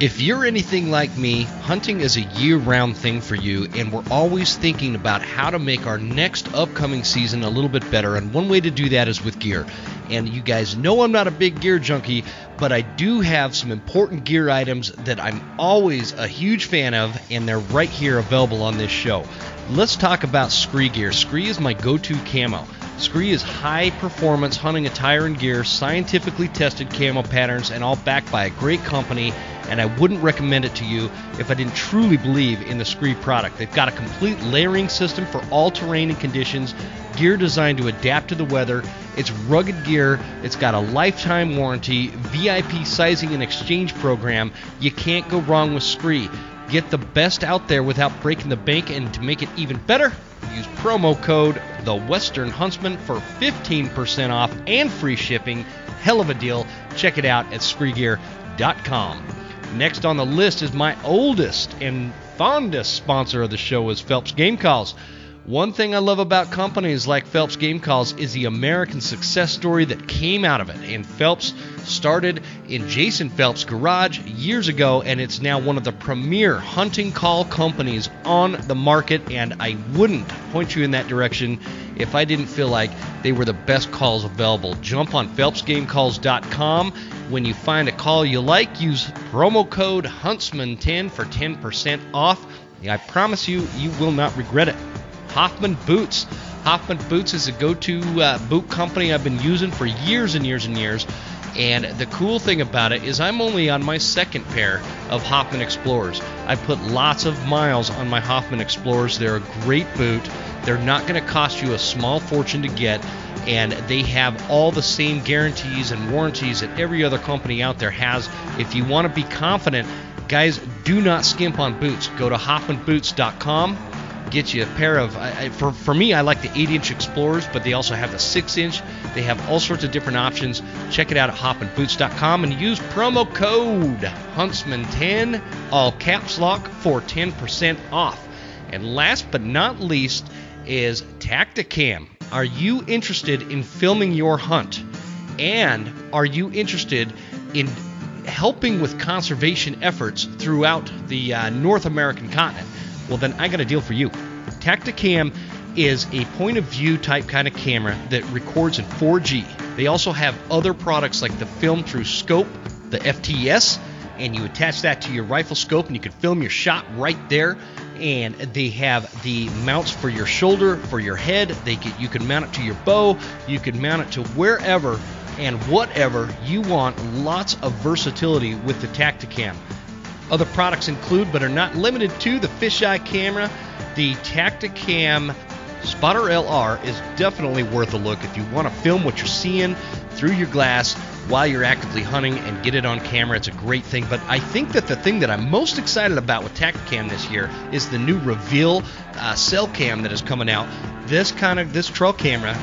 If you're anything like me, hunting is a year round thing for you, and we're always thinking about how to make our next upcoming season a little bit better. And one way to do that is with gear. And you guys know I'm not a big gear junkie, but I do have some important gear items that I'm always a huge fan of, and they're right here available on this show. Let's talk about SKRE gear. SKRE is my go to camo. SKRE is high performance hunting attire and gear, scientifically tested camo patterns, and all backed by a great company and I wouldn't recommend it to you if I didn't truly believe in the SKRE product. They've got a complete layering system for all terrain and conditions, gear designed to adapt to the weather. It's rugged gear, it's got a lifetime warranty, VIP sizing and exchange program. You can't go wrong with SKRE. Get the best out there without breaking the bank, and to make it even better, use promo code The Western Huntsman for 15% off and free shipping. Hell of a deal. Check it out at SKREGear.com. Next on the list is my oldest and fondest sponsor of the show is Phelps Game Calls. One thing I love about companies like Phelps Game Calls is the American success story that came out of it. And Phelps started in Jason Phelps' garage years ago, and it's now one of the premier hunting call companies on the market. And I wouldn't point you in that direction if I didn't feel like they were the best calls available. Jump on PhelpsGameCalls.com when you find a call you like, use promo code Huntsman10 for 10% off. I promise you, you will not regret it. Hoffman Boots. Hoffman Boots is a go to uh, boot company I've been using for years and years and years. And the cool thing about it is, I'm only on my second pair of Hoffman Explorers. I put lots of miles on my Hoffman Explorers. They're a great boot. They're not going to cost you a small fortune to get and they have all the same guarantees and warranties that every other company out there has. If you want to be confident, guys, do not skimp on boots. Go to hoffmanboots.com. Get you a pair of. I, for for me, I like the 8-inch Explorers, but they also have the 6-inch. They have all sorts of different options. Check it out at hoffmanboots.com and use promo code Huntsman10, all caps lock, for 10% off. And last but not least is Tactacam. Are you interested in filming your hunt? And are you interested in helping with conservation efforts throughout the uh, North American continent? Well, then I got a deal for you. Tactacam is a point of view type kind of camera that records in 4G. They also have other products like the Film Through Scope, the FTS, and you attach that to your rifle scope and you can film your shot right there and they have the mounts for your shoulder, for your head. They you can mount it to your bow, you can mount it to wherever and whatever you want. Lots of versatility with the Tactacam. Other products include, but are not limited to, the fisheye camera. The Tactacam Spotter LR is definitely worth a look if you want to film what you're seeing through your glass while you're actively hunting and get it on camera. It's a great thing. But I think that the thing that I'm most excited about with Tactacam this year is the new Reveal uh, cell cam that is coming out. This kind of this trail camera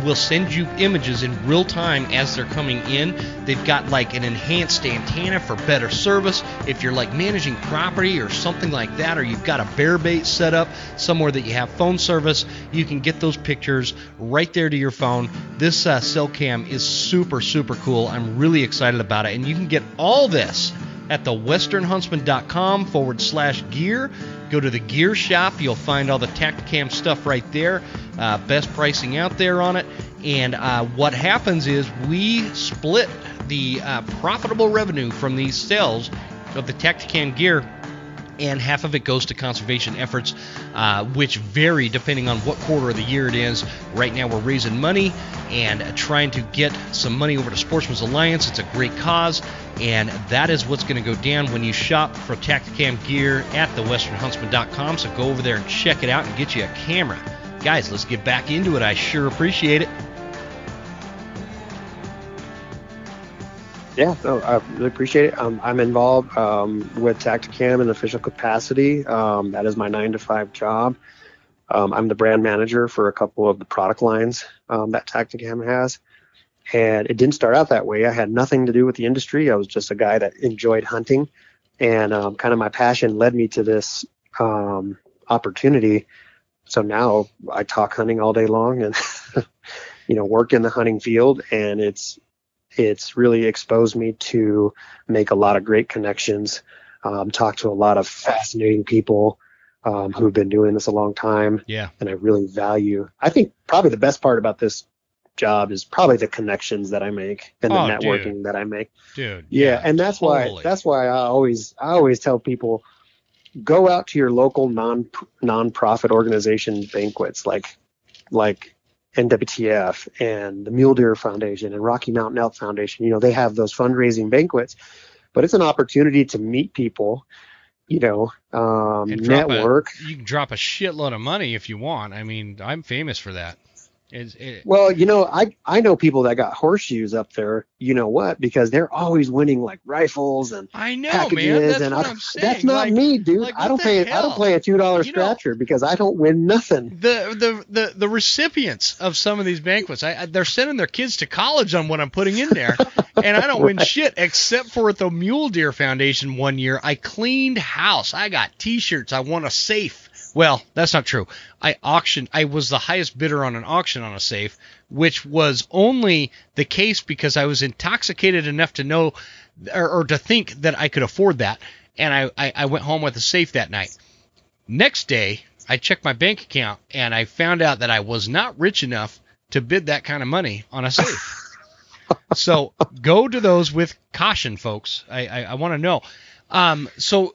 will send you images in real time as they're coming in. They've got like an enhanced antenna for better service. If you're like managing property or something like that, or you've got a bear bait set up somewhere that you have phone service, you can get those pictures right there to your phone. This uh, cell cam is super super cool. I'm really excited about it, and you can get all this at the westernhuntsman.com forward slash gear. Go to the gear shop. You'll find all the Tactacam stuff right there. Uh, best pricing out there on it. And uh, what happens is we split the uh, profitable revenue from these sales of the Tactacam gear and half of it goes to conservation efforts, uh, which vary depending on what quarter of the year it is. Right now, we're raising money and trying to get some money over to Sportsmen's Alliance. It's a great cause, and that is what's going to go down when you shop for Tactacam gear at thewesternhuntsman.com. So go over there and check it out and get you a camera. Guys, let's get back into it. I sure appreciate it. Yeah, no, I really appreciate it. Um, I'm involved um, with Tactacam in official capacity. Um, that is my nine to five job. Um, I'm the brand manager for a couple of the product lines um, that Tactacam has. And it didn't start out that way. I had nothing to do with the industry. I was just a guy that enjoyed hunting. And um, kind of my passion led me to this opportunity. So now I talk hunting all day long and, you know, work in the hunting field. And it's it's really exposed me to make a lot of great connections Um, talked to a lot of fascinating people um, who've been doing this a long time. Yeah. And I really value. I think probably the best part about this job is probably the connections that I make and the Oh, networking dude. that I make. Dude. Yeah, and that's totally. why that's why I always I always tell people go out to your local non non-profit organization banquets like like NWTF and the Mule Deer Foundation and Rocky Mountain Elk Foundation. You know, they have those fundraising banquets, but it's an opportunity to meet people, you know, um, drop a- network. You can drop a shitload of money if you want. I mean, I'm famous for that. It's, it, Well, you know, I I know people that got horseshoes up there. You know what? Because they're always winning like rifles and I know, packages, man. That's and what I, saying. that's not like, me, dude. like, I don't pay. I don't play a two dollar You know- scratcher because I don't win nothing. the the the the recipients of some of these banquets, I, I, they're sending their kids to college on what I'm putting in there, and I don't win shit except for at the Mule Deer Foundation one year. I cleaned house. I got T-shirts. I won a safe. Well, that's not true. I auctioned. I was the highest bidder on an auction on a safe, which was only the case because I was intoxicated enough to know or, or to think that I could afford that, and I, I I went home with a safe that night. Next day, I checked my bank account and I found out that I was not rich enough to bid that kind of money on a safe. so go to those with caution, folks. I, I, I want to know. Um, so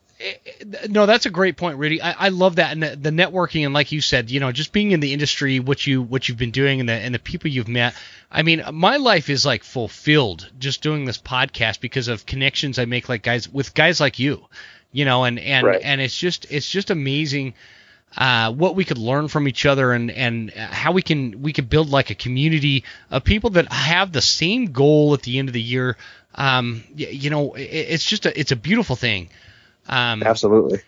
no, that's a great point, Rudy. I, I love that and the, the networking and like you said, you know, just being in the industry, what you what you've been doing and the and the people you've met. I mean, my life is like fulfilled just doing this podcast because of connections I make like guys with guys like you, you know, and and Right. and it's just it's just amazing uh, what we could learn from each other and and how we can we could build like a community of people that have the same goal at the end of the year. Um, y- you know, it, it's just a it's a beautiful thing. Um, Absolutely,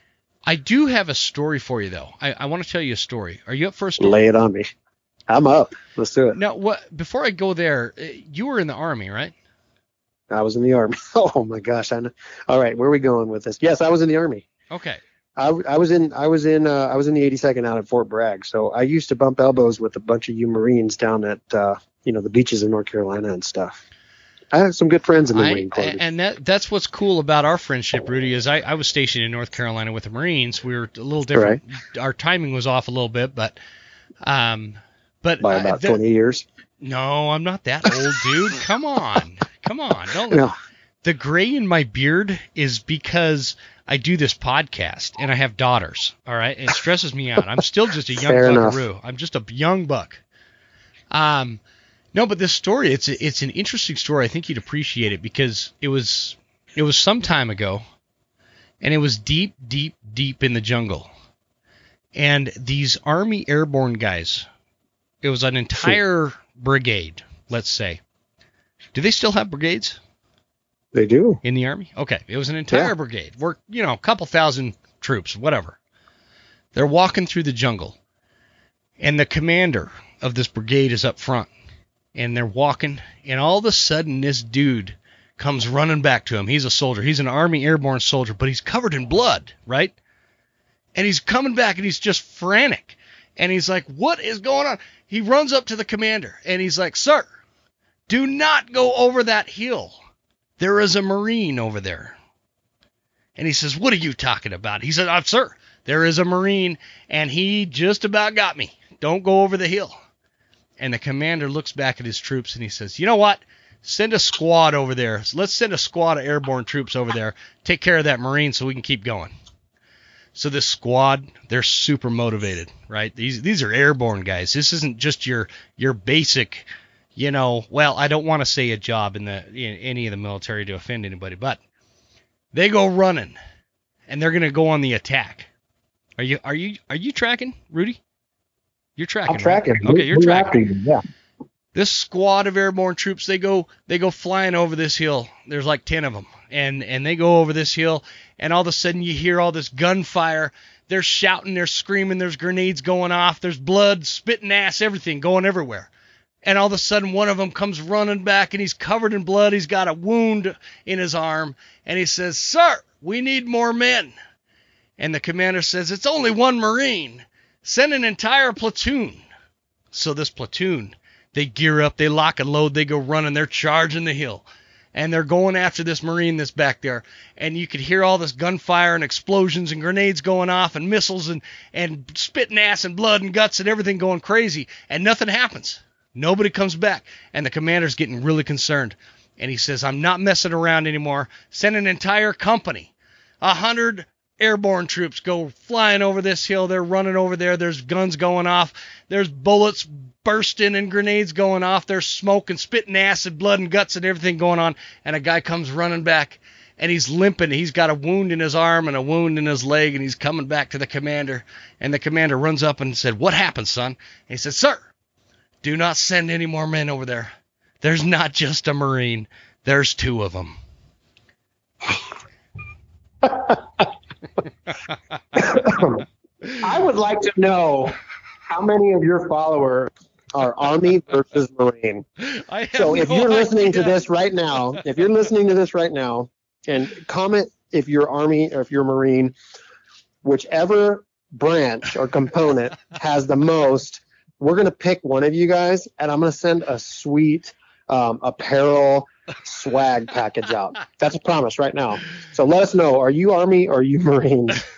I do have a story for you though. I, I want to tell you a story. Are you up story? lay it on me. I'm up. Let's do it. Now, what? Before I go there, uh, you were in the army, right? I was in the army. Oh my gosh! I know. All right, where are we going with this? Yes, I was in the army. Okay. I, I was in I was in uh, I was in the 82nd out at Fort Bragg. So I used to bump elbows with a bunch of you Marines down at uh, you know the beaches of North Carolina and stuff. I have some good friends in the I, Marine Corps. and that that's what's cool about our friendship, Rudy. Is I, I was stationed in North Carolina with the Marines. We were a little different. Our timing was off a little bit, but um, but by uh, about the- 20 years. No, I'm not that old, dude. Come on, come on. Don't No, the gray in my beard is because I do this podcast and I have daughters. All right, it stresses me out. I'm still just a young Fair enough. I'm just a young buck. Um, no, but this story it's a, it's an interesting story. I think you'd appreciate it because it was it was some time ago, and it was deep, deep, deep in the jungle, and these Army airborne guys. It was an entire brigade, let's say. Do they still have brigades? they do. in the army? Okay, it was an entire Yeah. brigade. We're you know a couple thousand troops, whatever. They're walking through the jungle, and the commander of this brigade is up front, and they're walking, and all of a sudden this dude comes running back to him. He's a soldier. He's an army airborne soldier, but he's covered in blood, right? And he's coming back, and he's just frantic, and he's like, "What is going on?" He runs up to the commander, and he's like, "Sir, do not go over that hill." there is a marine over there and he says what are you talking about he said uh, sir there is a marine and he just about got me don't go over the hill and the commander looks back at his troops and he says you know what? Send a squad over there. Let's send a squad of airborne troops over there. Take care of that marine so we can keep going. So this squad they're super motivated right? These these are airborne guys. This isn't just your your basic you know, well, I don't want to say a job in the in any of the military to offend anybody, but they go running and they're going to go on the attack. Are you are you are you tracking, Rudy? You're tracking. I'm tracking. Right? Okay, you're We're tracking. you, Yeah. This squad of airborne troops, they go they go flying over this hill. There's like 10 of them. And and they go over this hill and all of a sudden you hear all this gunfire. They're shouting, they're screaming, there's grenades going off, there's blood, spitting ass, everything going everywhere and all of a sudden one of them comes running back and he's covered in blood he's got a wound in his arm and he says sir we need more men and the commander says it's only one marine send an entire platoon so this platoon they gear up they lock and load they go running they're charging the hill and they're going after this Marine that's back there. And you could hear all this gunfire and explosions and grenades going off and missiles and, and spitting ass and blood and guts and everything going crazy. And nothing happens. Nobody comes back. And the commander's getting really concerned. And he says, I'm not messing around anymore. Send an entire company, a hundred airborne troops go flying over this hill. They're running over there. There's guns going off. There's bullets bursting and grenades going off. There's smoke and spitting acid, blood and guts and everything going on. And a guy comes running back and he's limping. He's got a wound in his arm and a wound in his leg and he's coming back to the commander. And the commander runs up and said, What happened, son? And he said, Sir, do not send any more men over there. There's not just a Marine, there's two of them. I would like to know how many of your followers are Army versus Marine. so if no you're listening to this right now, if you're listening to this right now, and comment if you're Army or if you're Marine, whichever branch or component has the most, we're gonna pick one of you guys, and I'm gonna send a sweet um, apparel swag package out. That's a promise right now. So let us know: Are you Army or are you Marine?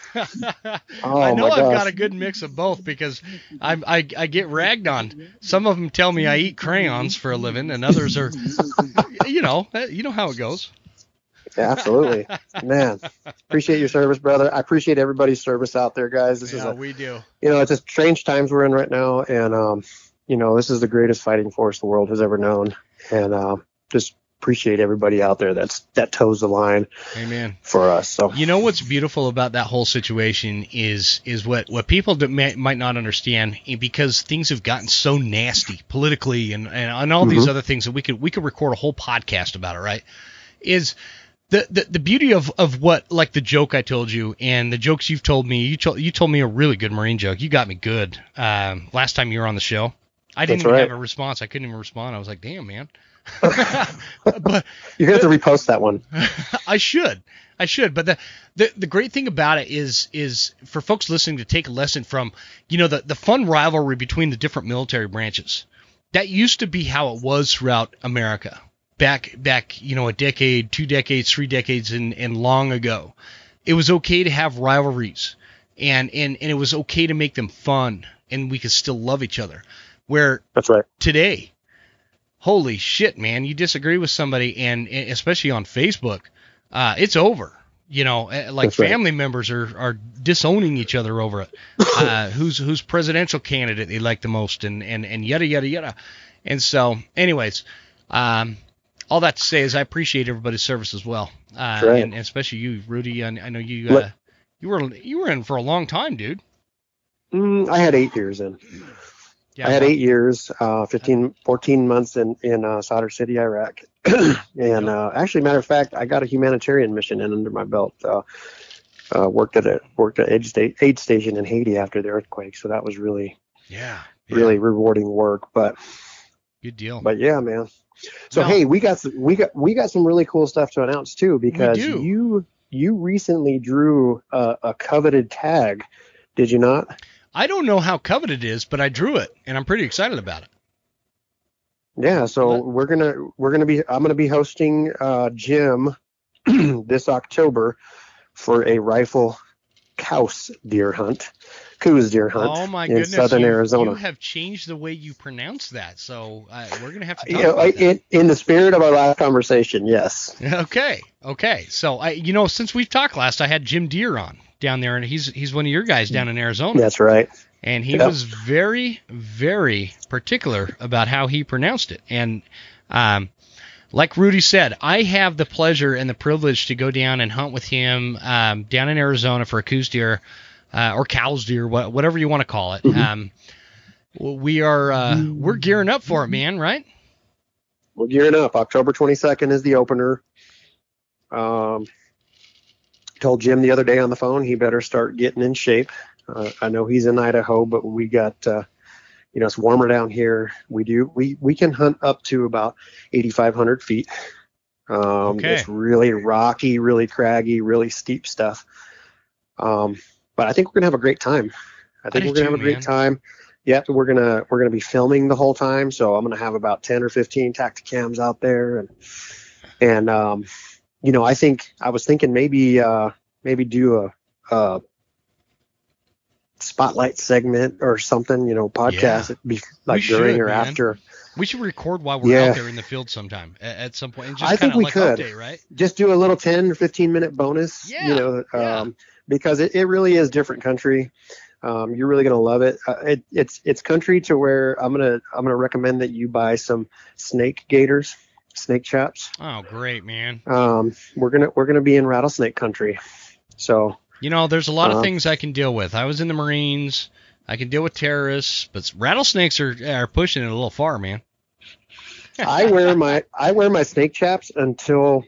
Oh I know I've got a good mix of both because I, I I get ragged on. Some of them tell me I eat crayons for a living, and others are, you know, eh, you know how it goes. Yeah, absolutely, man. Appreciate your service, brother. I appreciate everybody's service out there, guys. This is Yeah, a we do. you know, it's just strange times we're in right now, and um, you know, this is the greatest fighting force the world has ever known, and uh, just appreciate everybody out there that's that toes the line Amen. for us. So You know what's beautiful about that whole situation is is what what people may, might not understand eh, because things have gotten so nasty politically and and, and all these Mhm. other things that we could we could record a whole podcast about it, right? Is the, the, the beauty of, of what like the joke I told you and the jokes you've told me you told you told me a really good marine joke you got me good um, last time you were on the show I didn't right. have a response I couldn't even respond I was like damn man but you're gonna have to repost that one. I should. I should. But the, the the great thing about it is is for folks listening to take a lesson from, you know, the, the fun rivalry between the different military branches. That used to be how it was throughout America. Back back, you know, a decade, two decades, three decades and, and long ago. It was okay to have rivalries and, and, and it was okay to make them fun and we could still love each other. Where That's right. today. Holy shit, man! You disagree with somebody, and, and especially on Facebook, uh, it's over. You know, eh, like That's right. family members are, are disowning each other over it. Uh, who's who's presidential candidate they like the most, and, and, and yada yada yada. And so, anyways, um, all that to say is I appreciate everybody's service as well, uh, right. and, and especially you, Rudy. I, I know you uh, you were you were in for a long time, dude. Mm, I had eight years in. Yeah, I had eight years, uh, 15, 14 months in in uh, Sadr City, Iraq, and uh, actually, matter of fact, I got a humanitarian mission in under my belt. Uh, uh, worked at a worked at aid, sta- aid station in Haiti after the earthquake, so that was really Yeah, yeah, really rewarding work. But good deal. but yeah, man. So No. hey, we got some, we got we got some really cool stuff to announce too because you you recently drew a, a coveted tag, did you not? I don't know how coveted it is, but I drew it, and I'm pretty excited about it. Yeah, so What? we're gonna we're gonna be I'm gonna be hosting uh, Jim this October for a rifle couse deer hunt, coos deer hunt oh my in goodness! southern you, Arizona. You have changed the way you pronounce that, so uh, we're gonna have to talk You know, about that. in, in the spirit of our last conversation, yes. Okay, okay. So I, you know, since we've talked last, I had Jim Deer on down there, and he's he's one of your guys down in Arizona, That's right. and he Yep. was very very particular about how he pronounced it, and um. Like Rudy said, I have the pleasure and the privilege to go down and hunt with him um, down in Arizona for a coos deer uh, or cows deer, wha- whatever you want to call it. Mhm. Um, we are uh, we're gearing up for it, man. Right? We're gearing up. October 22nd is the opener. Um, told Jim the other day on the phone he better start getting in shape. Uh, I know he's in Idaho, but we got uh, you know it's warmer down here. We do we we can hunt up to about 8,500 feet. Um, Okay. It's really rocky, really craggy, really steep stuff. Um, but I think we're gonna have a great time. I think do we're gonna too, have a great man. time. Yep, we're gonna we're gonna be filming the whole time, so I'm gonna have about 10 or 15 Tactacams out there, and And um, you know, I think I was thinking maybe uh, maybe do a, a spotlight segment or something, you know, podcast be like during or man. after. We should record while we're Yeah. out there in the field sometime at, at some point. And just I think we like could. update, right? Just do a little 10 or 15 minute bonus, Yeah, you know, yeah. um, because it, it really is different country. Um, you're really gonna love it. Uh, it. It's it's country to where I'm gonna I'm gonna recommend that you buy some snake gators, snake chaps. Oh, great, man. Um, we're gonna we're gonna be in rattlesnake country, so You know, there's a lot of Uh, things I can deal with. I was in the Marines. I can deal with terrorists, but rattlesnakes are are pushing it a little far, man. I wear my I wear my snake chaps until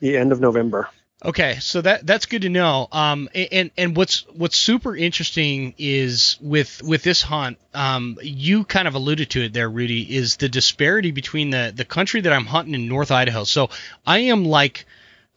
the end of November. Okay, so that that's good to know. Um, and and what's what's super interesting is with with this hunt, um, you kind of alluded to it there, Rudy, is the disparity between the the country that I'm hunting in North Idaho. So I am like,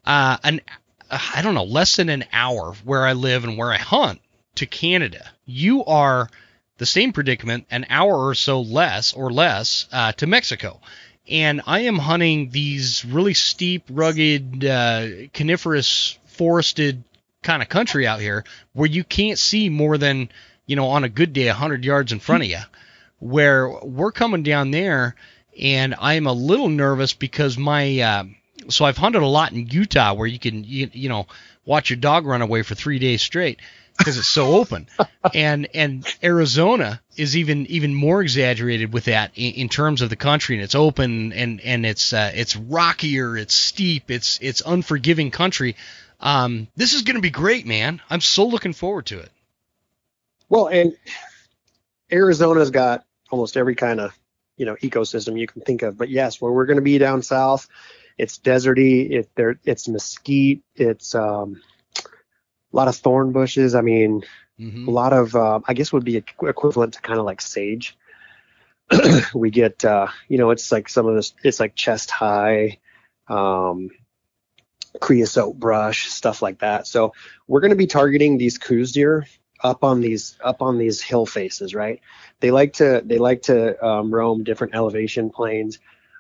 uh, an I don't know, less than an hour where I live and where I hunt to Canada. You are the same predicament, an hour or so less or less uh, to Mexico and I am hunting these really steep, rugged, uh, coniferous, forested kind of country out here where you can't see more than, you know, on a good day, 100 yards in front of you. Where we're coming down there, and I'm a little nervous because my, uh, so I've hunted a lot in Utah where you can, you, you know, watch your dog run away for three days straight because it's so open. and and Arizona is even even more exaggerated with that in, in terms of the country and it's open and and it's uh, it's rockier, it's steep, it's it's unforgiving country. Um, this is going to be great, man. I'm so looking forward to it. Well, and Arizona's got almost every kind of you know ecosystem you can think of. But yes, where we're going to be down south, it's deserty. It there it's mesquite. It's um, a lot of thorn bushes. I mean, hmm a lot of uh, I guess would be equivalent to kind of like sage. we get uh, you know it's like some of this it's like chest high um, creosote brush stuff like that so we're going to be targeting these coos deer up on these up on these hill faces right they like to they like to um, roam different elevation planes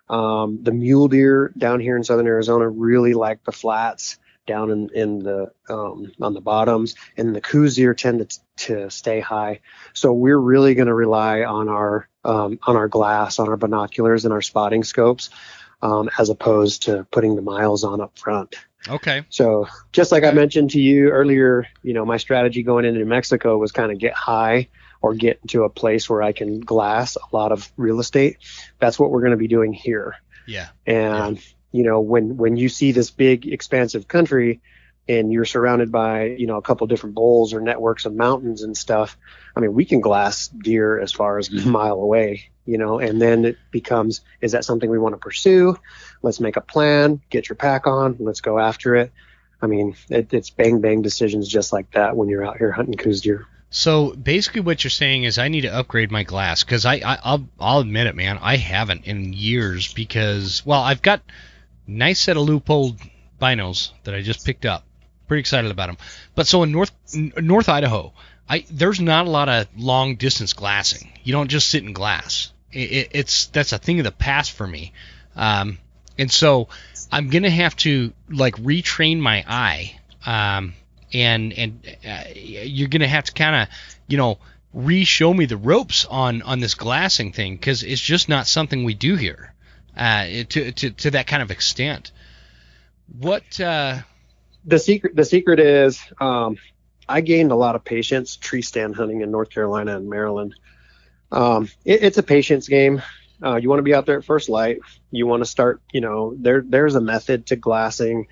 um, the mule deer down here in southern arizona really like the flats down in, in the um, on the bottoms and the coos deer tend to, to stay high so we're really going to rely on our um, on our glass on our binoculars and our spotting scopes um, as opposed to putting the miles on up front Okay. so just like I mentioned to you earlier, you know, my strategy going into New Mexico was kind of get high or get into a place where I can glass a lot of real estate. That's what we're going to be doing here. Yeah. And you know, when when you see this big expansive country and you're surrounded by, you know, a couple different bowls or networks of mountains and stuff, I mean, we can glass deer as far as a mile away, you know, and then it becomes is that something we want to pursue? Let's make a plan, get your pack on, let's go after it. I mean, it, it's bang bang decisions just like that when you're out here hunting coos deer. So basically, what you're saying is I need to upgrade my glass because I, I I'll I'll admit it, man. I haven't in years because well, I've got nice set of Leupold binos that I just picked up. Pretty excited about them. But so in North North Idaho, I there's not a lot of long distance glassing. You don't just sit in glass. It, it, it's that's a thing of the past for me. Um, and so I'm gonna have to like retrain my eye. Um, and and uh, you're gonna have to kind of you know re-show me the ropes on on this glassing thing because it's just not something we do here uh, to, to to that kind of extent. What? Uh, the secret the secret is um, I gained a lot of patience tree stand hunting in North Carolina and Maryland. Um, it, it's a patience game. Uh, you want to be out there at first light. You want to start. You know, there there's a method to glassing.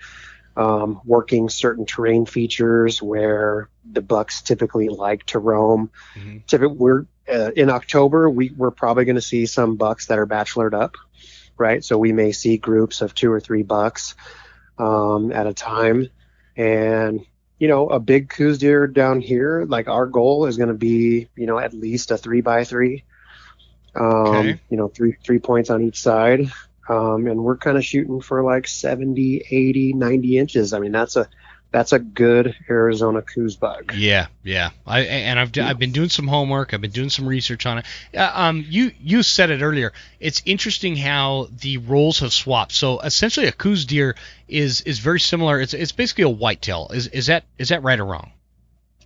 Um, working certain terrain features where the bucks typically like to roam. Mhm. Typically, we're uh, in October. We we're probably going to see some bucks that are bachelored up, right? So we may see groups of two or three bucks um, at a time, and you know, a big coos deer down here, like our goal is going to be, you know, at least a three by three. Um, Okay. You know, three three points on each side. Um, and we're kind of shooting for like 70, 80, 90 inches. I mean, that's a that's a good Arizona Coues bug. Yeah, yeah. I and I've I've been doing some homework. I've been doing some research on it. Uh, um, you you said it earlier. It's interesting how the roles have swapped. So essentially, a Coues deer is is very similar. It's it's basically a whitetail. Is is that is that right or wrong?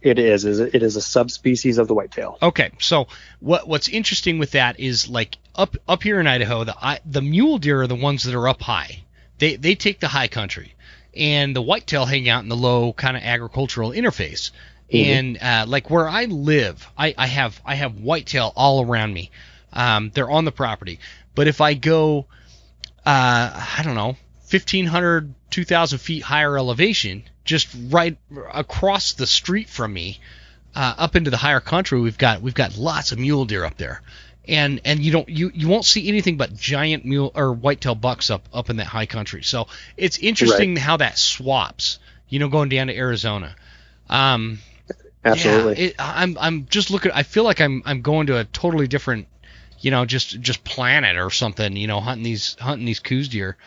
It is. Is it is a subspecies of the whitetail. Okay, so what what's interesting with that is like up up here in Idaho, the the mule deer are the ones that are up high. They they take the high country, and the whitetail hang out in the low kind of agricultural interface. Mm-hmm. And uh, like where I live, I, I have I have whitetail all around me. Um, they're on the property, but if I go, uh, I don't know, 1,500, 2,000 feet higher elevation, just right across the street from me, uh, up into the higher country, we've got we've got lots of mule deer up there, and and you don't you you won't see anything but giant mule or whitetail bucks up up in that high country. So it's interesting right. how that swaps. You know, going down to Arizona. Um, Absolutely. Yeah, it, I'm I'm just looking. I feel like I'm I'm going to a totally different, you know, just just planet or something. You know, hunting these hunting these Coues deer.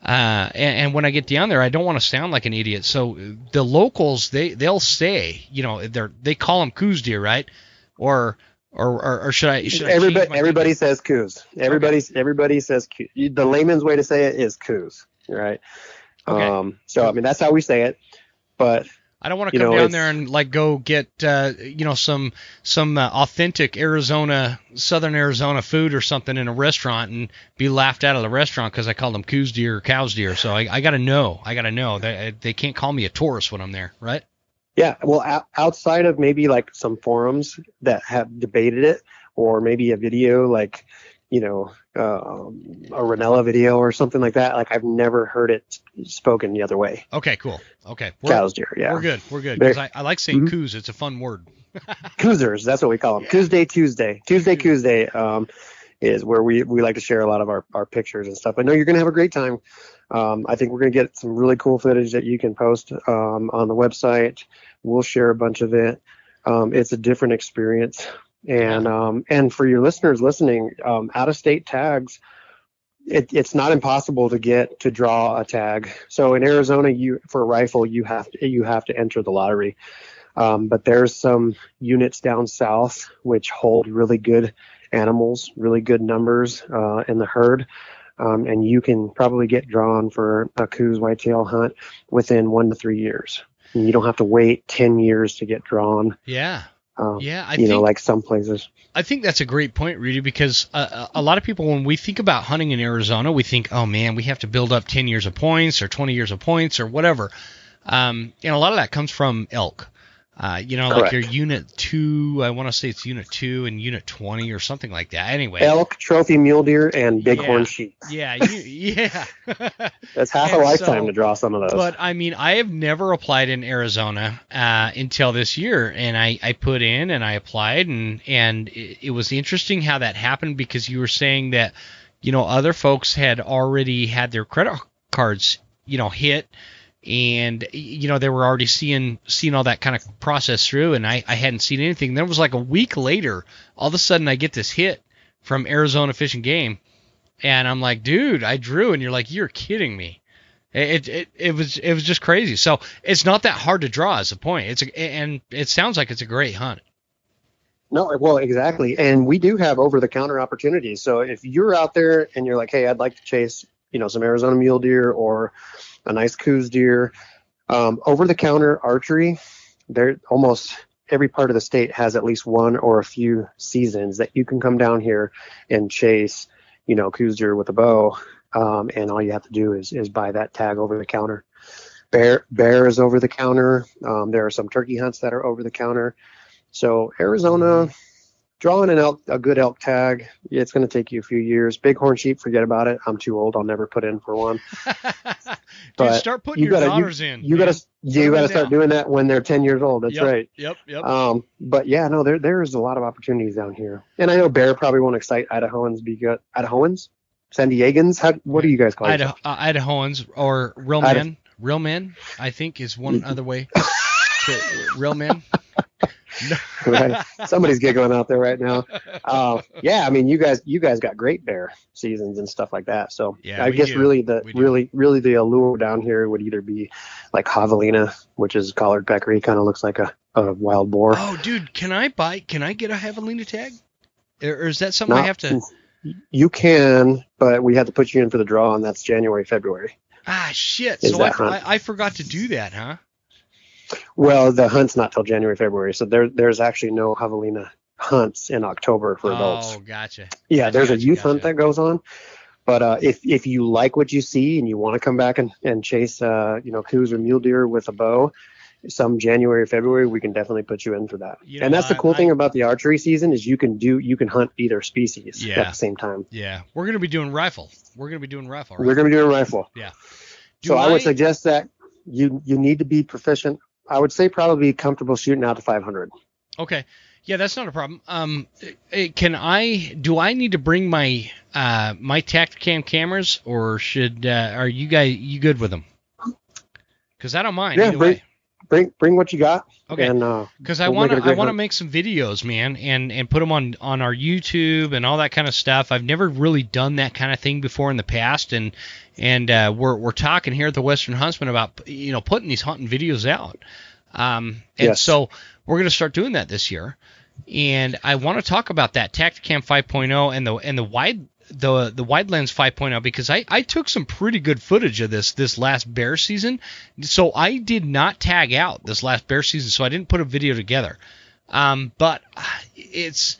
Uh, and, and, when I get down there, I don't want to sound like an idiot. So the locals, they they'll say, you know, they're they call them coos deer, right? Or or, or, or should I? Should everybody I everybody says coos. Everybody okay. everybody says Coues. The layman's way to say it is coos, right? Okay. Um, so I mean that's how we say it, but I don't want to come know, down there and like go get uh, you know some some uh, authentic Arizona Southern Arizona food or something in a restaurant and be laughed out of the restaurant because I called them coos deer or cows deer. So I, I got to know. I got to know. They they can't call me a tourist when I'm there, right? Yeah. Well, outside of maybe like some forums that have debated it, or maybe a video like you know, uh, a Rinella video or something like that. Like I've never heard it spoken the other way. Okay, cool. Okay, we're, cows deer. Yeah, we're good. We're good because I, I, like saying mm-hmm. coos. It's a fun word. Coosers, that's what we call them. Yeah. Tuesday, Tuesday, Tuesday, Tuesday um, is where we we like to share a lot of our our pictures and stuff. I know you're gonna have a great time. Um, I think we're gonna get some really cool footage that you can post um, on the website. We'll share a bunch of it. Um, it's a different experience and um, and for your listeners listening, um, out of state tags, it, it's not impossible to get to draw a tag. So in Arizona, you for a rifle, you have to you have to enter the lottery. Um, but there's some units down south which hold really good animals, really good numbers uh, in the herd. Um, and you can probably get drawn for a Coues whitetail hunt within one to three years. And you don't have to wait 10 years to get drawn. Yeah. Um, yeah, I you think, know, like some places. I think that's a great point, Rudy, because uh, a lot of people, when we think about hunting in Arizona, we think, oh man, we have to build up 10 years of points or 20 years of points or whatever. Um, and a lot of that comes from elk. Uh, you know, Correct. like your unit two, I want to say it's unit two and unit 20 or something like that. Anyway, elk, trophy mule deer, and bighorn yeah, sheep. Yeah, you, yeah. That's half and a lifetime so, to draw some of those. But I mean, I have never applied in Arizona uh, until this year, and I, I put in and I applied, and and it, it was interesting how that happened because you were saying that, you know, other folks had already had their credit cards, you know, hit and you know they were already seeing seeing all that kind of process through and I, I hadn't seen anything. Then it was like a week later all of a sudden i get this hit from arizona fish and game and i'm like dude i drew and you're like you're kidding me. It, it it was it was just crazy. So it's not that hard to draw as a point. It's a, and it sounds like it's a great hunt. No, well, exactly. And we do have over the counter opportunities. So if you're out there and you're like, hey, I'd like to chase, you know, some Arizona mule deer or a nice Coues deer. Um, over the counter archery, there almost every part of the state has at least one or a few seasons that you can come down here and chase, you know, Coues deer with a bow. Um, and all you have to do is, is buy that tag over the counter. Bear, bear is over the counter. Um, there are some turkey hunts that are over the counter. So Arizona, drawing an elk, a good elk tag, it's going to take you a few years. Bighorn sheep, forget about it. I'm too old. I'll never put in for one. Dude, start putting you your gotta, daughters you, in. You got to you got to start doing that when they're 10 years old. That's yep, right. Yep, yep. Um, but yeah, no, there there's a lot of opportunities down here, and I know bear probably won't excite Idahoans because Idahoans, San Diegans. How, what do you guys call Idaho, uh, Idahoans or real men? real men, I think, is one other way. to, real men. Right? Somebody's giggling out there right now. Uh, yeah, I mean, you guys, you guys got great bear seasons and stuff like that. So Yeah, I guess do. really the We do. really really the allure down here would either be like javelina, which is collared peccary, kind of looks like a, a wild boar. Oh, dude, can I buy? Can I get a javelina tag? Or, is that something I have to? You can, but we have to put you in for the draw, and that's January, February. Ah, shit. Is So I. I I forgot to do that, huh? Well, the hunt's not till January, February, so there there's actually no javelina hunts in October for adults. Oh, gotcha. Yeah, there's a Gotcha, youth hunt that goes on. But uh, if if you like what you see and you want to come back and, and chase uh, you know coos or mule deer with a bow, some January February we can definitely put you in for that. You know, and that's the cool I- thing about the archery season is you can do you can hunt either species Yeah. at the same time. Yeah, we're gonna be doing rifle. We're gonna be doing rifle. Right? We're gonna be doing rifle. Yeah. So Do I, would suggest that you you need to be proficient. I would say probably comfortable shooting out to 500. Okay. Yeah, that's not a problem. Um, eh, can I? Do I need to bring my uh my Tactacam cameras, or should uh, are you guys you good with them? Because I don't mind Yeah, either bring- way. Bring bring what you got. Okay. And uh, Because I we'll want to I want to make some videos, man, and and put them on on our YouTube and all that kind of stuff. I've never really done that kind of thing before in the past, and and uh, we're we're talking here at the Western Huntsman about you know putting these hunting videos out. Um, and Yes. so we're gonna start doing that this year, and I want to talk about that Tactacam 5.0 and the and the wide the the wide lens 5.0 because I, I took some pretty good footage of this this last bear season so I did not tag out this last bear season so I didn't put a video together um, but uh, it's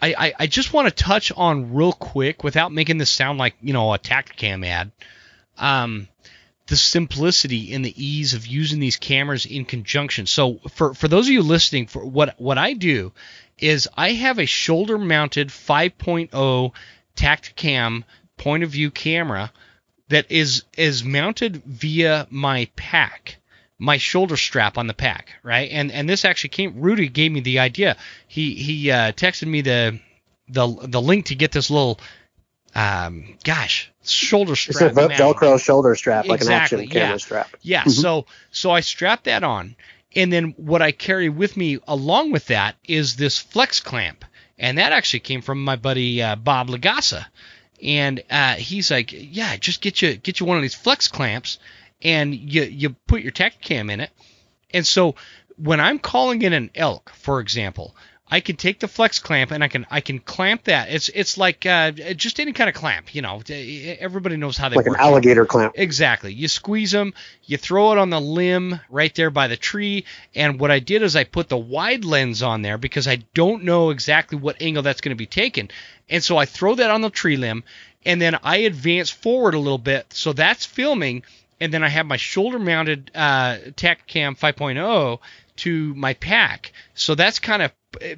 I, I, I just want to touch on real quick without making this sound like you know a Tactacam ad um, the simplicity and the ease of using these cameras in conjunction. So for for those of you listening, for what what I do is I have a shoulder mounted 5.0 Tactacam point of view camera that is is mounted via my pack my shoulder strap on the pack right and and this actually came rudy gave me the idea he he uh, texted me the the the link to get this little um gosh shoulder strap. It's a mount. Velcro shoulder strap, like Exactly, an action camera yeah. strap. Yeah, Mhm. so so I strap that on, and then what I carry with me along with that is this flex clamp, and that actually came from my buddy uh, Bob Lagasa, and uh, he's like, yeah, just get you get you one of these flex clamps, and you you put your tech cam in it, and so when I'm calling in an elk, for example. I can take the flex clamp and I can I can clamp that. It's it's like uh, just any kind of clamp, you know. Everybody knows how they Like work. an alligator clamp. Exactly. You squeeze them, you throw it on the limb right there by the tree, and what I did is I put the wide lens on there because I don't know exactly what angle that's going to be taken. And so I throw that on the tree limb, and then I advance forward a little bit, so that's filming, and then I have my shoulder mounted uh, Tactacam 5.0 to my pack. So that's kind of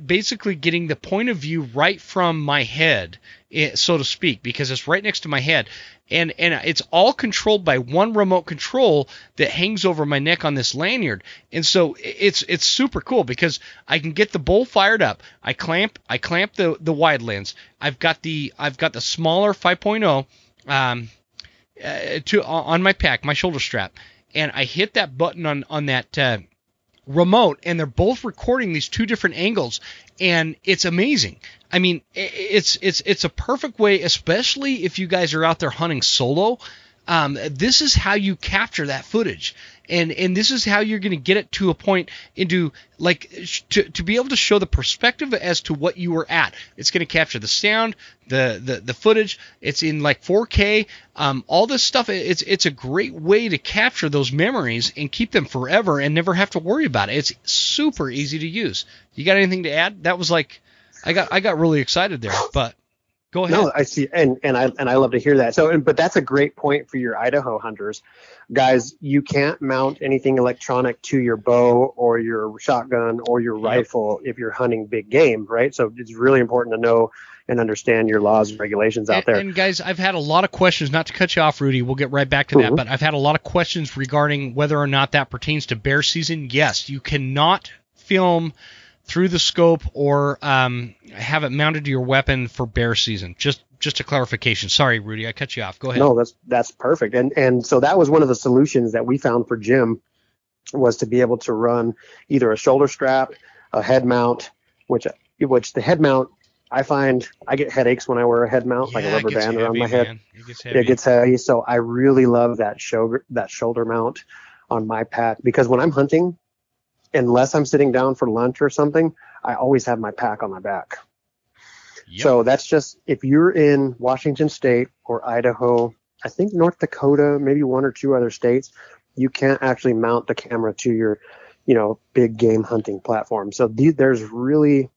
basically getting the point of view right from my head, eh, so to speak, because it's right next to my head. And, and it's all controlled by one remote control that hangs over my neck on this lanyard. And so it's it's super cool because I can get the bowl fired up. I clamp I clamp the the wide lens. I've got the I've got the smaller 5.0 um, uh, to on my pack, my shoulder strap, and I hit that button on on that uh, remote, and they're both recording these two different angles, and it's amazing. I mean, it's it's it's a perfect way, especially if you guys are out there hunting solo. Um, this is how you capture that footage, and and this is how you're going to get it to a point into like sh- to, to be able to show the perspective as to what you were at. It's going to capture the sound, the, the the footage. It's in like 4K. Um, all this stuff. It's it's a great way to capture those memories and keep them forever and never have to worry about it. It's super easy to use. You got anything to add? That was like, I got I got really excited there, but go ahead. No, I see, and and I and I love to hear that. So, and, but that's a great point for your Idaho hunters, guys. You can't mount anything electronic to your bow or your shotgun or your Yep. rifle if you're hunting big game, right? So it's really important to know and understand your laws and regulations out and, there. And guys, I've had a lot of questions. Not to cut you off, Rudy. We'll get right back to that. Mhm. But I've had a lot of questions regarding whether or not that pertains to bear season. Yes, you cannot film through the scope or um, have it mounted to your weapon for bear season. Just just a clarification. Sorry, Rudy, I cut you off. Go ahead. No, that's that's perfect. And and so that was one of the solutions that we found for Jim was to be able to run either a shoulder strap, a head mount, which which the head mount I find I get headaches when I wear a head mount, like a rubber band around my head. man. It gets heavy. It gets heavy, so I really love that shoulder that shoulder mount on my pack because when I'm hunting, unless I'm sitting down for lunch or something, I always have my pack on my back. Yep. So that's just if you're in Washington State or Idaho, I think North Dakota, maybe one or two other states, you can't actually mount the camera to your, you know, big game hunting platform. So the, there's really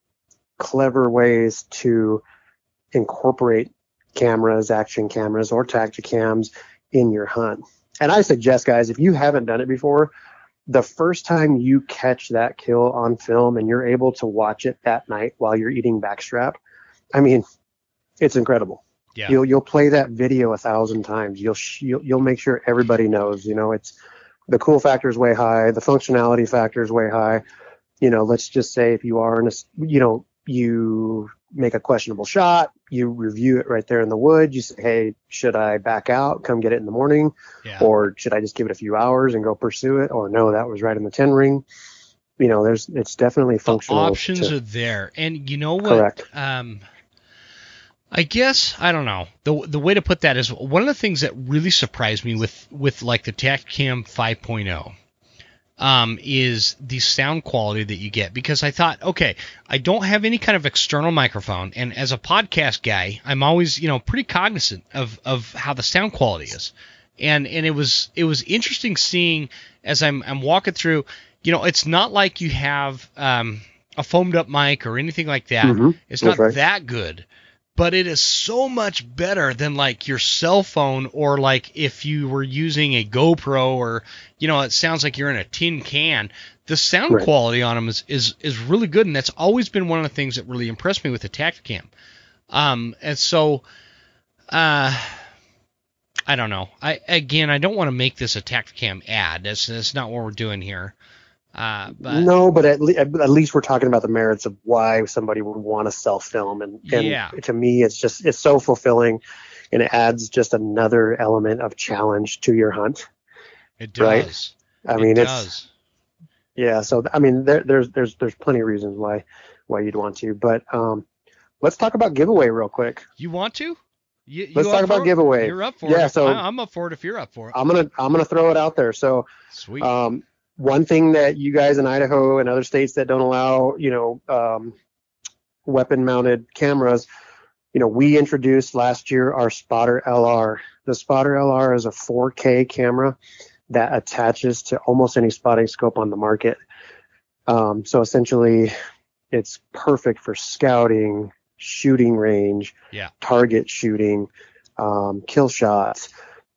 clever ways to incorporate cameras, action cameras, or Tactacams in your hunt. And I suggest, guys, if you haven't done it before, the first time you catch that kill on film and you're able to watch it that night while you're eating backstrap, I mean, it's incredible. yeah. You'll you'll play that video a thousand times. You'll sh- you'll, you'll make sure everybody knows. You know, it's the cool factor is way high, the functionality factor is way high. You know, let's just say if you are in a you know, you make a questionable shot, you review it right there in the wood. You say, hey, should I back out, come get it in the morning, yeah. or should I just give it a few hours and go pursue it? Or no, that was right in the ten ring. You know, there's it's definitely the functional. options to- are there, and you know what? Correct. Um, I guess I don't know. the The way to put that is one of the things that really surprised me with with like the Tactacam 5.0 um, is the sound quality that you get because I thought, okay, I don't have any kind of external microphone, and as a podcast guy, I'm always you know pretty cognizant of of how the sound quality is, and and it was it was interesting seeing as I'm I'm walking through, you know, it's not like you have um, a foamed up mic or anything like that. Mhm, It's not right. that good, but it is so much better than like your cell phone or like if you were using a GoPro or you know it sounds like you're in a tin can. The sound Right. quality on them is, is is really good, and that's always been one of the things that really impressed me with the Tactacam. Um, and so, uh, I don't know. I again, I don't want to make this a Tactacam ad. That's that's not what we're doing here. Uh, but no, but at, le- at least we're talking about the merits of why somebody would want to self film, and, and Yeah. to me, it's just it's so fulfilling, and it adds just another element of challenge to your hunt. it right. does. I It mean, it's does. yeah. So I mean, there, there's there's there's plenty of reasons why why you'd want to, but um, let's talk about giveaway real quick. You want to? You, you Let's talk about giveaway. You're up for Yeah, it. so- I, I'm up for it if you're up for it. I'm gonna I'm gonna throw it out there. So Sweet. Um, one thing that you guys in Idaho and other states that don't allow, you know, um, weapon-mounted cameras, you know, we introduced last year our Spotter LR. The Spotter LR is a 4K camera that attaches to almost any spotting scope on the market. Um, so essentially, it's perfect for scouting, shooting range, Yeah. target shooting, um, kill shots,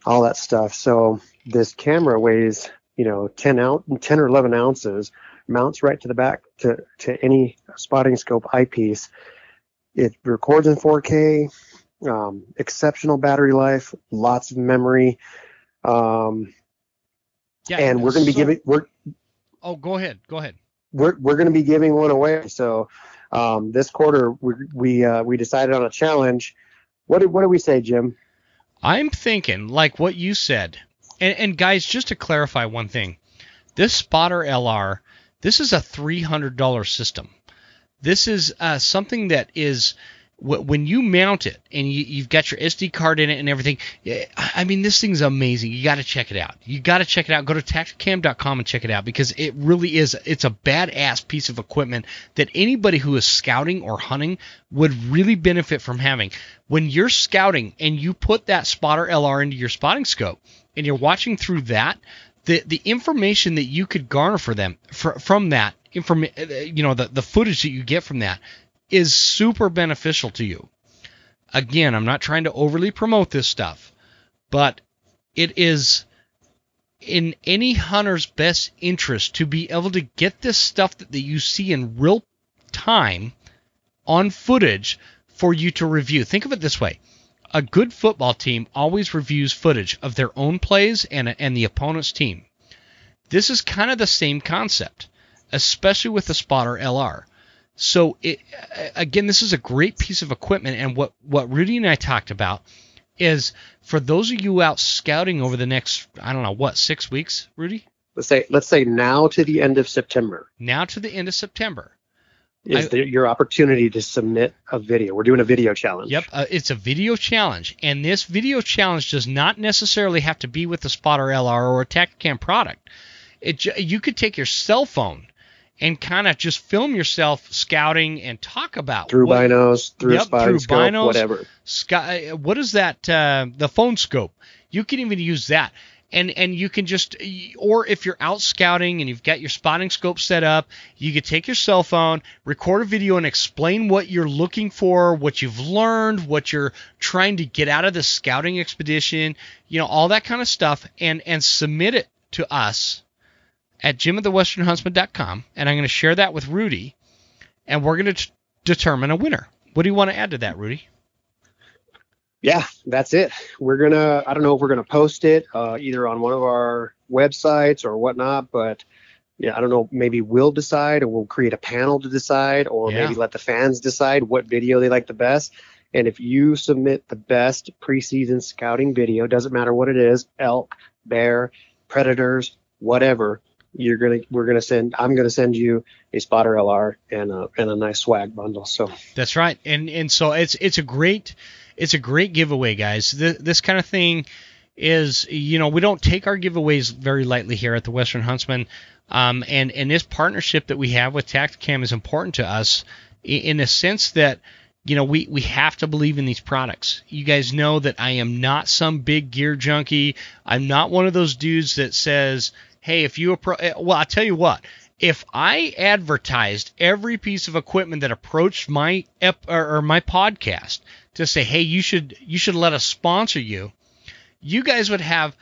all that stuff. So this camera weighs, you know, 10 out, 10 or 11 ounces, mounts right to the back to, to any spotting scope eyepiece. It records in 4K, um, exceptional battery life, lots of memory. Um, yeah. and we're going to be so- giving, we're, Oh, go ahead. Go ahead. we're we're going to be giving one away. So um, this quarter we we uh, we decided on a challenge. What did what did we say, Jim? I'm thinking like what you said. And, and guys, just to clarify one thing, this Spotter LR, this is a $300 system. This is uh, something that is when you mount it and you, you've got your SD card in it and everything. I mean, this thing's amazing. You got to check it out. You got to check it out. Go to tactacam.com and check it out because it really is. It's a badass piece of equipment that anybody who is scouting or hunting would really benefit from having. When you're scouting and you put that spotter LR into your spotting scope and you're watching through that, the the information that you could garner for them fr- from that inform uh, you know the the footage that you get from that is super beneficial to you. Again, I'm not trying to overly promote this stuff, but it is in any hunter's best interest to be able to get this stuff that, that you see in real time on footage for you to review. Think of it this way. A good football team always reviews footage of their own plays and, and the opponent's team. This is kind of the same concept, especially with the spotter LR. So it, again, this is a great piece of equipment, and what what Rudy and I talked about is for those of you out scouting over the next I don't know what six weeks, Rudy, Let's say let's say now to the end of September. now to the end of September. Is I, the, your opportunity to submit a video. We're doing a video challenge. Yep, uh, it's a video challenge, and this video challenge does not necessarily have to be with the Spotter LR or a Tactacam product. It you could take your cell phone and kind of just film yourself scouting and talk about through what, binos, through yep, through scope, binos, whatever. Sky, what is that? Uh, the phone scope. You can even use that and and you can just or if you're out scouting and you've got your spotting scope set up you could take your cell phone record a video and explain what you're looking for what you've learned what you're trying to get out of the scouting expedition you know all that kind of stuff and and submit it to us at jimofthewesternhuntsman.com and i'm going to share that with rudy and we're going to t- determine a winner. What do you want to add to that rudy yeah, that's it. We're gonna I don't know if we're gonna post it uh, either on one of our websites or whatnot, but yeah, I don't know. Maybe we'll decide, or we'll create a panel to decide, or yeah. maybe let the fans decide what video they like the best. And if you submit the best preseason scouting video, doesn't matter what it is, elk, bear, predators, whatever, you're gonna we're gonna send I'm gonna send you a spotter LR and a and a nice swag bundle. So that's right, and and so it's it's a great it's a great giveaway, guys. This, this kind of thing is, you know, we don't take our giveaways very lightly here at the Western Huntsman. Um, and, and this partnership that we have with Tactacam is important to us in the sense that, you know, we, we have to believe in these products. You guys know that I am not some big gear junkie. I'm not one of those dudes that says, hey, if you approach, eh, well, I'll tell you what, if I advertised every piece of equipment that approached my ep, or my podcast to say, hey, you should you should let us sponsor you, you guys would have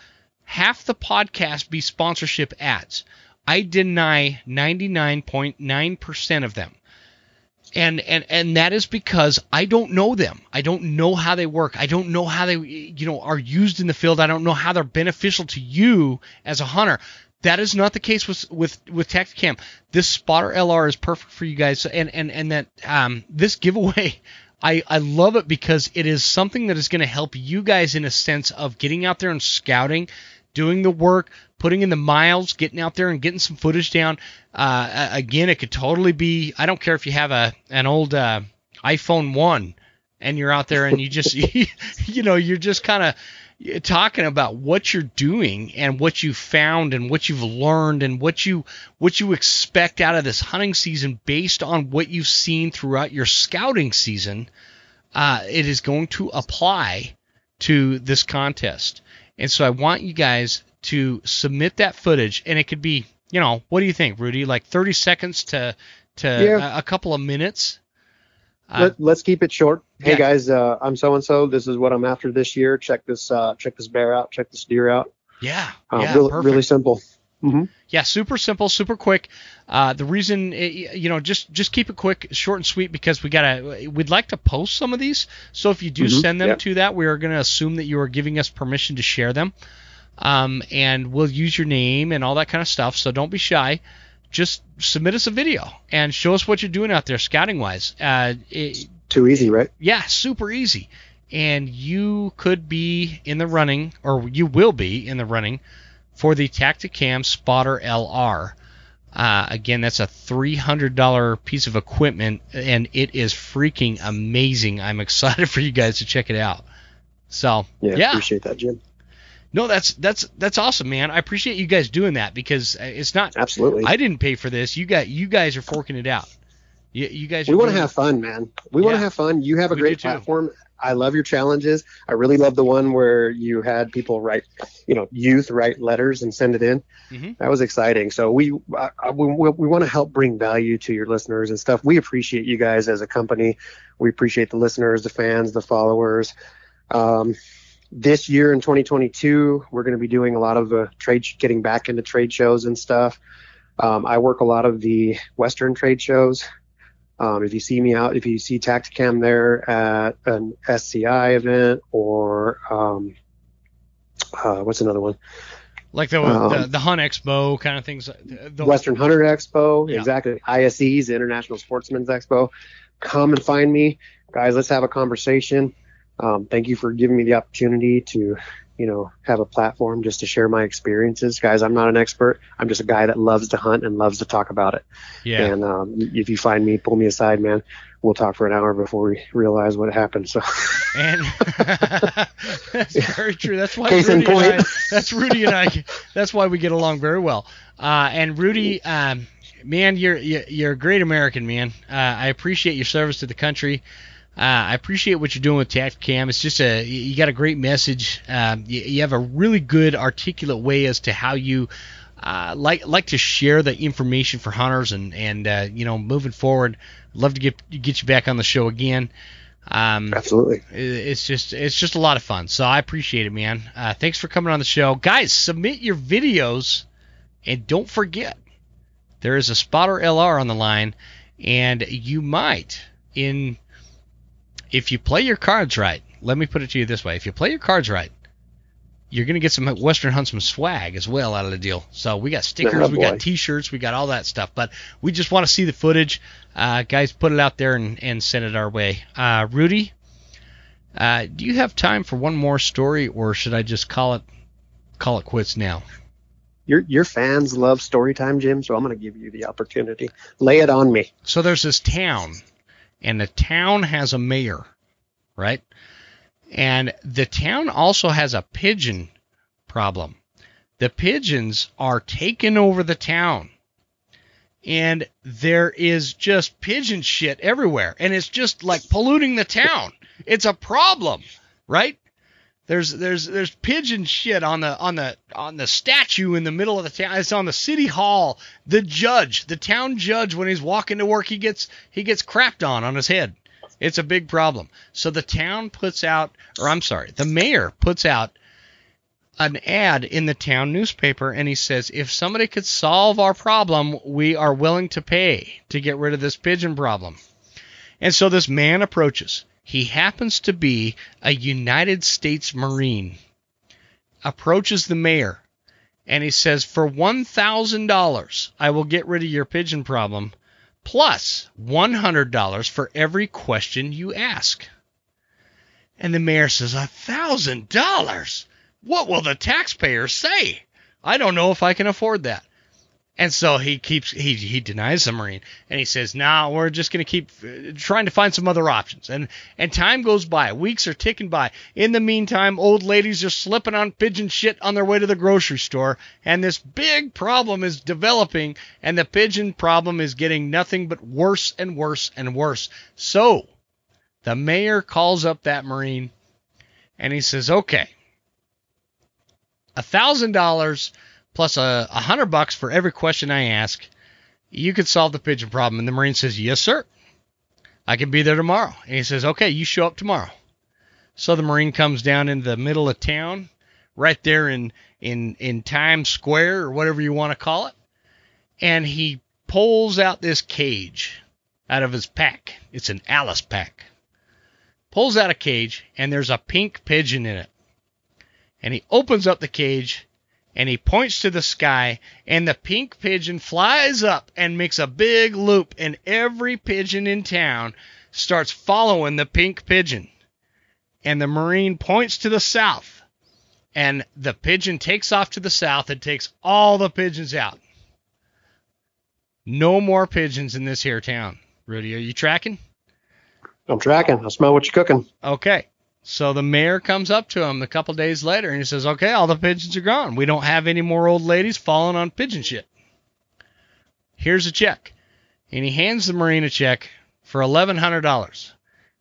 half the podcast be sponsorship ads. I deny 99.9% of them. And, and and that is because I don't know them. I don't know how they work. I don't know how they you know are used in the field. I don't know how they're beneficial to you as a hunter. That is not the case with with with Tactacam. This spotter LR is perfect for you guys, and and and that um, this giveaway I, I love it because it is something that is going to help you guys in a sense of getting out there and scouting, doing the work, putting in the miles, getting out there and getting some footage down. Uh, again, it could totally be. I don't care if you have a an old uh, iPhone one and you're out there and you just you know you're just kind of talking about what you're doing and what you found and what you've learned and what you what you expect out of this hunting season based on what you've seen throughout your scouting season, uh, it is going to apply to this contest. And so I want you guys to submit that footage, and it could be, you know, what do you think, Rudy? Like 30 seconds to to yeah. a, a couple of minutes. Uh, Let, us keep it short. Hey guys, uh, I'm so and so. This is what I'm after this year. Check this uh, check this bear out. Check this deer out. Yeah, uh, yeah, really, really simple. Mm-hmm. Yeah, super simple, super quick. Uh, the reason, it, you know, just just keep it quick, short and sweet, because we gotta, we'd like to post some of these. So if you do mm-hmm. send them to that, we are gonna assume that you are giving us permission to share them, um, and we'll use your name and all that kind of stuff. So don't be shy just submit us a video and show us what you're doing out there scouting wise. Uh, it, Too easy, right? Yeah, super easy. And you could be in the running, or you will be in the running for the Tactacam Spotter LR. Uh, again, that's a $300 piece of equipment, and it is freaking amazing. I'm excited for you guys to check it out. So, yeah, yeah. appreciate that, Jim. No, that's that's that's awesome, man. I appreciate you guys doing that because uh, it's not absolutely. I didn't pay for this. You got you guys are forking it out. You, you guys. We want to have fun, man. We yeah. want to have fun. You have a we great platform. I love your challenges. I really love the one where you had people write, you know, youth write letters and send it in. Mm-hmm. That was exciting. So we uh, we, we want to help bring value to your listeners and stuff. We appreciate you guys as a company. We appreciate the listeners, the fans, the followers. Um, this year in 2022, we're going to be doing a lot of the trade, getting back into trade shows and stuff. Um, I work a lot of the Western trade shows. Um, if you see me out, if you see Tactacam there at an SCI event or um, uh, what's another one? Like the, um, the, the Hunt Expo kind of things. The, Western Hunter Expo, yeah. exactly. ISE's International Sportsman's Expo. Come and find me, guys. Let's have a conversation. Um, thank you for giving me the opportunity to, you know, have a platform just to share my experiences. Guys, I'm not an expert. I'm just a guy that loves to hunt and loves to talk about it. Yeah. And um, if you find me, pull me aside, man. We'll talk for an hour before we realize what happened. So. And that's very true. That's why Case in Rudy and I, point. that's Rudy and I. That's why we get along very well. Uh, and Rudy, um, man, you're you're you're a great American, man. Uh, I appreciate your service to the country. Uh, I appreciate what you're doing with Tactacam. It's just a you you got a great message. Um, you, you have a really good, articulate way as to how you uh, like like to share the information for hunters and and uh, you know moving forward. Love to get get you back on the show again. Um, Absolutely. it's just it's just a lot of fun. So I appreciate it, man. Uh, thanks for coming on the show, guys. Submit your videos, and don't forget there is a spotter LR on the line, and you might in if you play your cards right. Let me put it to you this way: if you play your cards right, you're gonna get some Western Huntsman swag as well out of the deal. So we got stickers, Oh, we got T-shirts, we got all that stuff. But we just want to see the footage. Uh, guys, put it out there and, and send it our way. Uh, Rudy, uh, do you have time for one more story, or should I just call it call it quits now? Your your fans love story time, Jim. So I'm going to give you the opportunity. Lay it on me. So there's this town, and the town has a mayor, right? And the town also has a pigeon problem. The pigeons are taking over the town. And there is just pigeon shit everywhere. And it's just like polluting the town. It's a problem, right? There's there's there's pigeon shit on the on the on the statue in the middle of the town. It's on the city hall. The judge, the town judge, when he's walking to work, he gets he gets crapped on on his head. It's a big problem. So the town puts out, or I'm sorry, the mayor puts out an ad in the town newspaper, and he says, if somebody could solve our problem, we are willing to pay to get rid of this pigeon problem. And so this man approaches. He happens to be a United States Marine. Approaches the mayor and he says, For $1,000, I will get rid of your pigeon problem, plus $100 for every question you ask. And the mayor says, A thousand dollars? What will the taxpayers say? I don't know if I can afford that. And so he keeps he he denies the marine and he says, "Nah, we're just going to keep uh, trying to find some other options." And and time goes by, weeks are ticking by. In the meantime, old ladies are slipping on pigeon shit on their way to the grocery store, and this big problem is developing, and the pigeon problem is getting nothing but worse and worse and worse. So, the mayor calls up that marine and he says, "Okay, a thousand dollars plus a, a hundred bucks for every question I ask, you could solve the pigeon problem. And the Marine says, Yes, sir. I can be there tomorrow. And he says, Okay, you show up tomorrow. So the Marine comes down into the middle of town, right there in in in Times Square or whatever you want to call it, and he pulls out this cage out of his pack. It's an Alice pack. Pulls out a cage, and there's a pink pigeon in it. And he opens up the cage and he points to the sky, and the pink pigeon flies up and makes a big loop, and every pigeon in town starts following the pink pigeon. And the Marine points to the south, and the pigeon takes off to the south and takes all the pigeons out. No more pigeons in this here town. Rudy, are you tracking? I'm tracking. I smell what you're cooking. Okay. So the mayor comes up to him a couple days later and he says, Okay, all the pigeons are gone. We don't have any more old ladies falling on pigeon shit. Here's a check. And he hands the Marine a check for $1,100.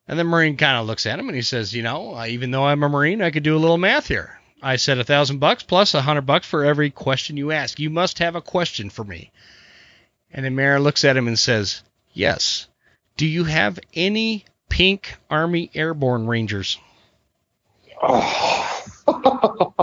And the Marine kind of looks at him and he says, You know, even though I'm a Marine, I could do a little math here. I said a thousand bucks plus a hundred bucks for every question you ask. You must have a question for me. And the mayor looks at him and says, Yes. Do you have any pink Army Airborne Rangers? Oh.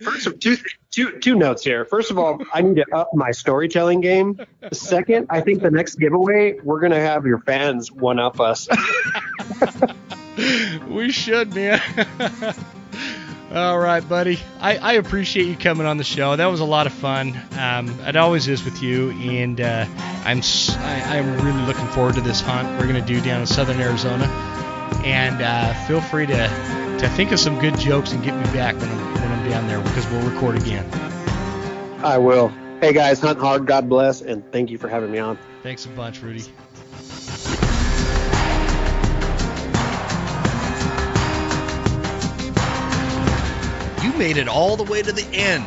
First of two, two, two notes here. First of all, I need to up my storytelling game. Second, I think the next giveaway, we're going to have your fans one up us. we should, man. All right, buddy. I, I appreciate you coming on the show. That was a lot of fun. Um, it always is with you, and uh, I'm s- I, am really looking forward to this hunt we're gonna do down in southern Arizona. And uh, feel free to to think of some good jokes and get me back when I'm when I'm down there because we'll record again. I will. Hey guys, hunt hard. God bless, and thank you for having me on. Thanks a bunch, Rudy. You made it all the way to the end.